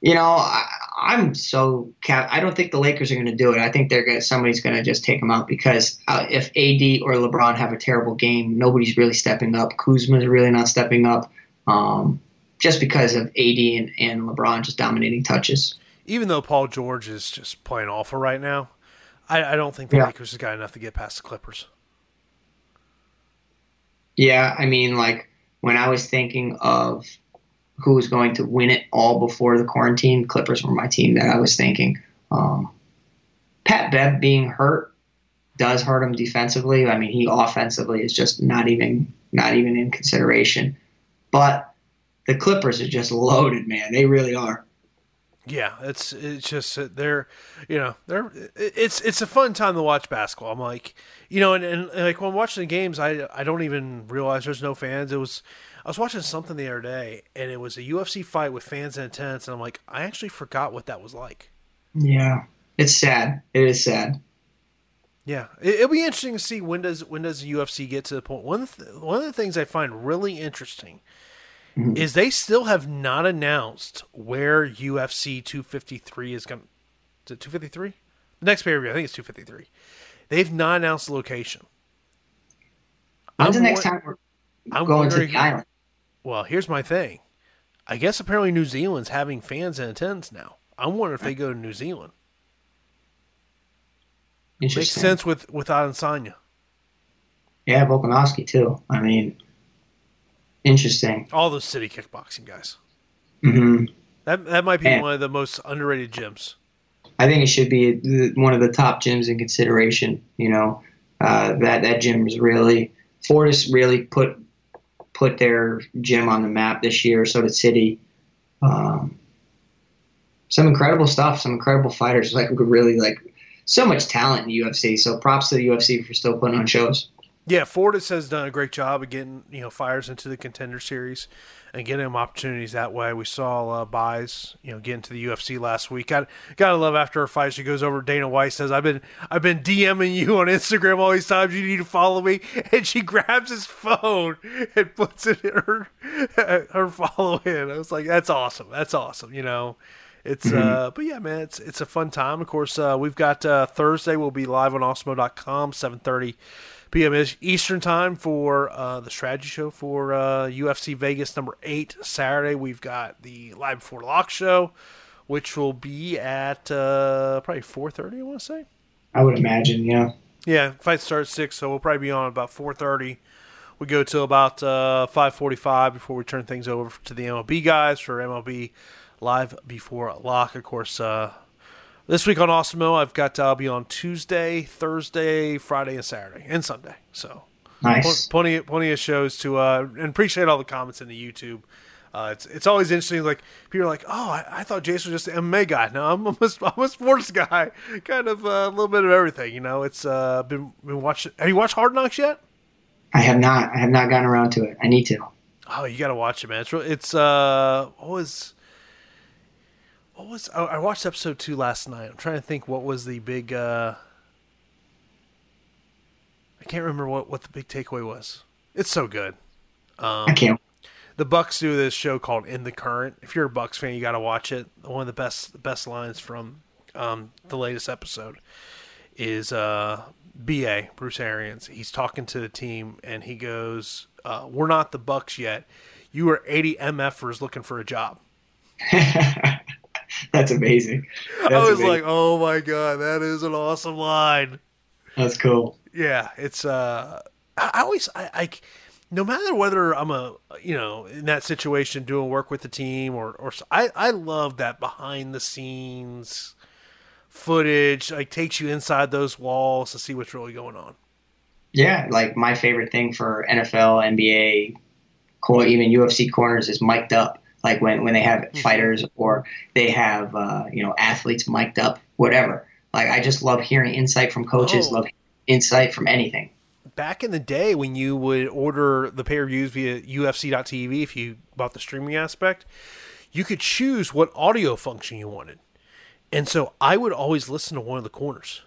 you know, I, I'm so cap. I don't think the Lakers are going to do it. I think they're going. Somebody's going to just take them out because uh, if AD or LeBron have a terrible game, nobody's really stepping up. Kuzma's really not stepping up, um, just because of AD and, and LeBron just dominating touches. Even though Paul George is just playing awful right now, I, I don't think the Yeah. Lakers has got enough to get past the Clippers. Yeah, I mean, like when I was thinking of who was going to win it all before the quarantine, Clippers were my team that I was thinking. Um, Pat Bev being hurt does hurt him defensively. I mean, he offensively is just not even not even in consideration. But the Clippers are just loaded, man. They really are. Yeah, it's it's just they're, you know, they're it's it's a fun time to watch basketball. I'm like, you know, and, and like when I'm watching the games, I I don't even realize there's no fans. It was I was watching something the other day, and it was a UFC fight with fans in attendance, and I'm like, I actually forgot what that was like. Yeah, it's sad. It is sad. Yeah, it, it'll be interesting to see when does when does the UFC get to the point. One the, one of the things I find really interesting Mhm. is they still have not announced where UFC 253 is going. Is it 253? The next pay per view, I think it's 253. They've not announced the location. When's I'm the next won- time we're I'm going to wondering- the island? Well, here's my thing. I guess apparently New Zealand's having fans in attendance now. I'm wondering if they go to New Zealand. Makes sense with with Adesanya. Yeah, Volkanovski too. I mean, Interesting. All those city kickboxing guys. hmm That that might be one of the most underrated gyms. I think it should be one of the top gyms in consideration. You know, uh, that that gym is really Fortis really put put their gym on the map this year. So did City. Um, some incredible stuff. Some incredible fighters. Like really like so much talent in the UFC. So props to the UFC for still putting on shows. Yeah, Fortis has done a great job of getting you know fires into the contender series and getting them opportunities that way. We saw uh, buys you know get into the UFC last week. Got gotta love after her fight she goes over Dana White says I've been I've been DMing you on Instagram all these times. You need to follow me, and she grabs his phone and puts it in her her follow in. I was like, that's awesome. That's awesome. You know. It's uh but yeah man it's it's a fun time of course uh we've got uh Thursday we'll be live on awesemo.com 7:30 p.m. Eastern time for uh, the strategy show for uh, UFC Vegas number eight. Saturday we've got the live before lock show, which will be at uh, probably four thirty. I want to say. I would imagine. Yeah. Yeah, fight starts at six, so we'll probably be on about four thirty. We go till about uh, five forty-five before we turn things over to the MLB guys for MLB live before lock. Of course, uh, this week on Awesemo, I've got I'll be on Tuesday, Thursday, Friday, and Saturday, and Sunday. So Nice. Pl- plenty plenty of shows to uh and appreciate all the comments in the YouTube. Uh, it's it's always interesting. Like people are like, "Oh, I, I thought Jason was just an MMA guy." No, I'm a, I'm a sports guy. Kind of uh, a little bit of everything. You know, it's uh been been watching. Have you watched Hard Knocks yet? I have not. I have not gotten around to it. I need to. Oh, you got to watch it, man. It's real, it's uh what was what was oh, I watched episode two last night. I'm trying to think what was the big. uh I can't remember what what the big takeaway was. It's so good. Um, I can't. the Bucs do this show called In the Current. If you're a Bucs fan, you got to watch it. One of the best the best lines from um, the latest episode is uh, BA Bruce Arians. He's talking to the team and he goes, uh, "We're not the Bucs yet. You are 80 MFers looking for a job." That's amazing. That's I was amazing. like, "Oh my god, that is an awesome line." That's cool. Yeah, it's uh, I, always I, I no matter whether I'm a you know in that situation doing work with the team or or I I love that behind the scenes footage like takes you inside those walls to see what's really going on. Yeah, like my favorite thing for NFL, NBA, even UFC corners is mic'd up. Like when, when they have Mhm. fighters or they have uh, you know athletes mic'd up, whatever. Like I just love hearing insight from coaches. Oh. Love insight from anything. Back in the day when you would order the pay per views via UFC.tv, if you bought the streaming aspect, you could choose what audio function you wanted. And so I would always listen to one of the corners.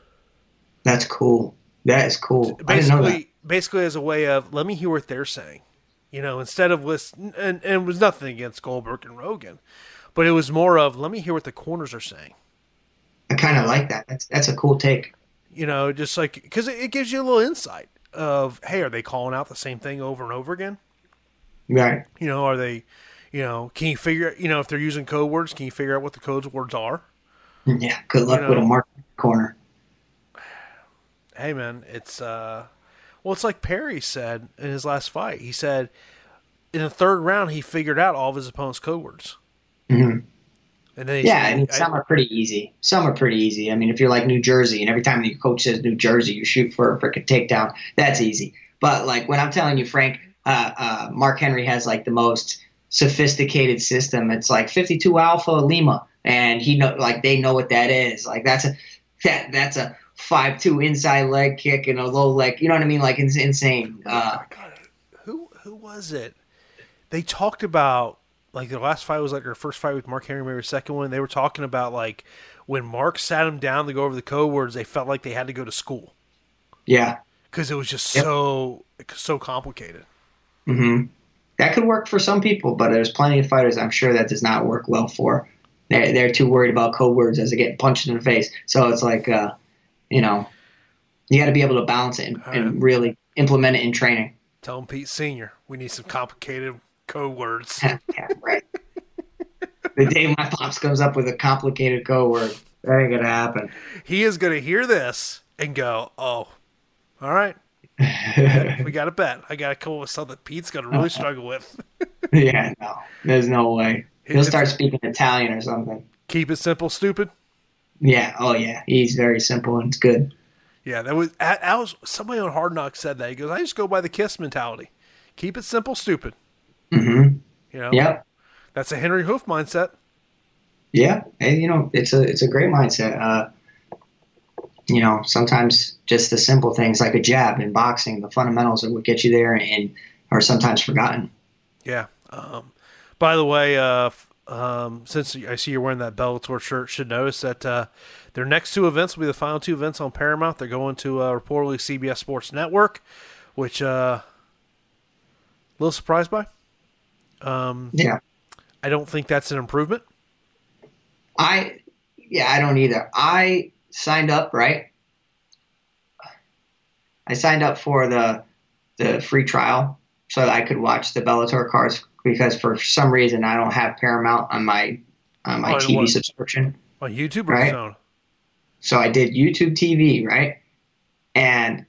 That's cool. That is cool. I didn't know that. basically basically as a way of let me hear what they're saying you know instead of listen and, and it was nothing against goldberg and rogan but it was more of let me hear what the corners are saying I kind of like that. That's that's a cool take. you know just like because it, it gives you a little insight of hey are they calling out the same thing over and over again Right. you know are they you know can you figure you know if they're using code words can you figure out what the code words are Yeah. Good luck You with a know. mark corner. hey man it's uh well it's like perry said in his last fight he said in the third round he figured out all of his opponent's code words hmm and then he Yeah, said, I mean, I- some are pretty easy. Some are pretty easy. I mean, if you're like New Jersey, and every time your coach says New Jersey, you shoot for a freaking takedown. That's easy. But like when I'm telling you, Frank, uh, uh, Mark Henry has like the most sophisticated system. It's like 52 Alpha Lima, and he know like they know what that is. Like that's a that that's a five two inside leg kick and a low leg. You know what I mean? Like it's insane. Uh, God, who who was it? They talked about like the last fight was like our first fight with Mark Henry, maybe second one. They were talking about like when Mark sat him down to go over the code words, they felt like they had to go to school yeah. because it was just Yep. so so complicated. hmm That could work for some people, but there's plenty of fighters I'm sure that does not work well for. They're, they're too worried about code words as they get punched in the face. So it's like, uh, you know, you got to be able to balance it and, and really implement it in training. Tell him Pete Senior, we need some complicated code words. yeah, right. the day my pops comes up with a complicated code word, that ain't gonna happen. he is going to hear this and go, "Oh, all right, we got to bet. I got to come up with something Pete's going to really struggle with. yeah, no, there's no way. He'll start speaking Italian or something. Keep it simple, stupid. Yeah. Oh, yeah. He's very simple and it's good. Yeah, that was. I was somebody on Hard Knocks said that. He goes, "I just go by the Kiss mentality. Keep it simple, stupid." Mm-hmm. You know. Yep. That's a Henri Hooft mindset. Yeah, and you know it's a it's a great mindset. Uh, you know, sometimes just the simple things like a jab in boxing, the fundamentals are what get you there, and are sometimes forgotten. Yeah. Um, by the way, uh, um, since I see you're wearing that Bellator shirt, should notice that uh, their next two events will be the final two events on Paramount. They're going to uh, reportedly CBS Sports Network, which uh, a little surprised by. Um, yeah, I don't think that's an improvement. I yeah, I don't either. I signed up right. I signed up for the the free trial so that I could watch the Bellator cards because for some reason I don't have Paramount on my on my oh, TV what? subscription. On YouTube right? So I did YouTube TV, right? And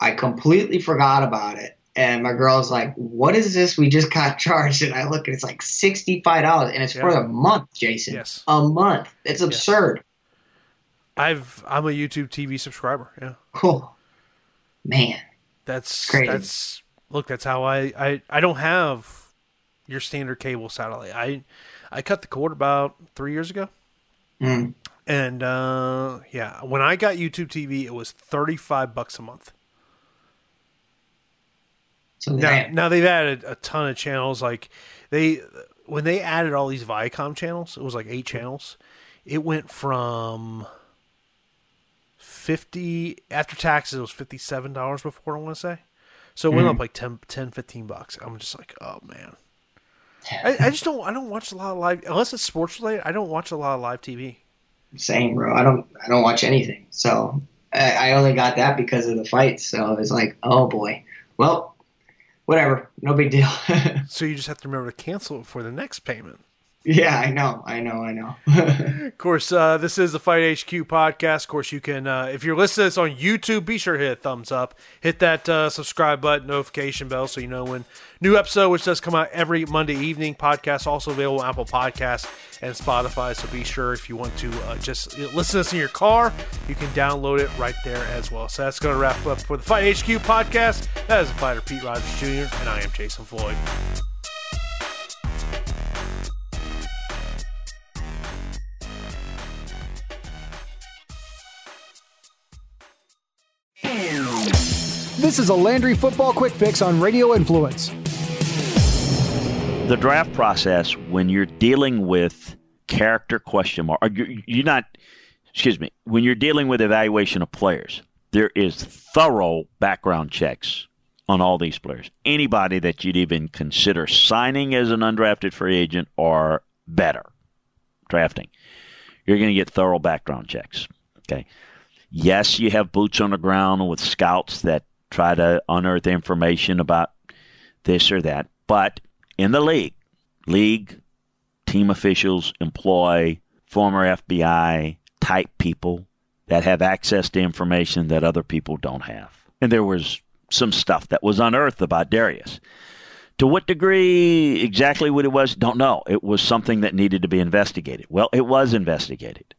I completely forgot about it. And my girl's like, "What is this? We just got charged." And I look, and it's like sixty-five dollars, and it's yeah. for a month, Jason. Yes, a month. It's absurd. Yes. I've I'm a YouTube TV subscriber. Yeah. Cool. Man. That's Crazy. that's look. That's how I I I don't have your standard cable satellite. I I cut the cord about three years ago. Mm. And uh, yeah, when I got YouTube TV, it was thirty five bucks a month. So now, now they've added a ton of channels. Like they when they added all these Viacom channels, it was like eight channels. It went from fifty after taxes. It was fifty seven dollars before. I want to say, so it went mm-hmm. up like 10, 10, 15 bucks. I'm just like, oh man. I, I just don't. I don't watch a lot of live unless it's sports related. I don't watch a lot of live TV. Same, bro. I don't. I don't watch anything. So I, I only got that because of the fight. So it's like, oh boy. Well, whatever. No big deal. so you just have to remember to cancel it for the next payment. Yeah, I know, I know, I know. of course, uh, this is the Fight HQ podcast. Of course, you can, uh, if you're listening to this on YouTube, be sure to hit thumbs up, hit that uh, subscribe button, notification bell, so you know when new episode, which does come out every Monday evening. Podcast also available on Apple Podcasts and Spotify. So be sure if you want to uh, just listen to this in your car, you can download it right there as well. So that's going to wrap up for the Fight HQ podcast. That is the fighter Pete Rogers Jr. and I am Jason Floyd. This is a Landry Football Quick Fix on Radio Influence. The draft process, when you're dealing with character question mark, you're not, excuse me, when you're dealing with evaluation of players, there is thorough background checks on all these players. Anybody that you'd even consider signing as an undrafted free agent or better drafting, you're going to get thorough background checks. Okay. Yes, you have boots on the ground with scouts that try to unearth information about this or that. But in the league, league team officials employ former FBI type people that have access to information that other people don't have. And there was some stuff that was unearthed about Derrius. To what degree exactly what it was, don't know. It was something that needed to be investigated. Well, it was investigated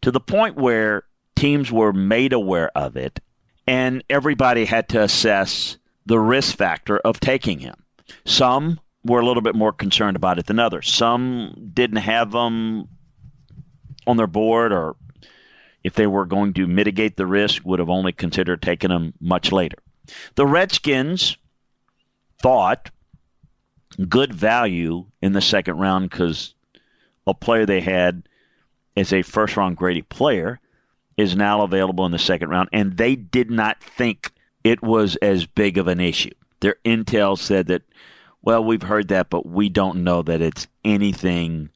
to the point where teams were made aware of it and everybody had to assess the risk factor of taking him. Some were a little bit more concerned about it than others. Some didn't have them on their board, or if they were going to mitigate the risk, would have only considered taking him much later. The Redskins thought good value in the second round because a player they had as a first round graded player is now available in the second round, and they did not think it was as big of an issue. Their intel said that, well, we've heard that, but we don't know that it's anything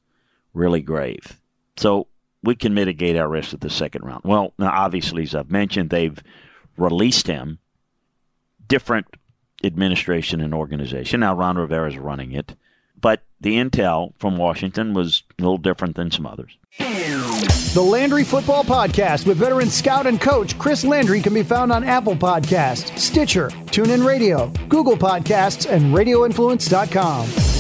really grave. So we can mitigate our risk at the second round. Well, now obviously, as I've mentioned, they've released him. Different administration and organization. Now Ron Rivera is running it, but the intel from Washington was a little different than some others. The Landry Football Podcast with veteran scout and coach Chris Landry can be found on Apple Podcasts, Stitcher, TuneIn Radio, Google Podcasts, and RadioInfluence.com.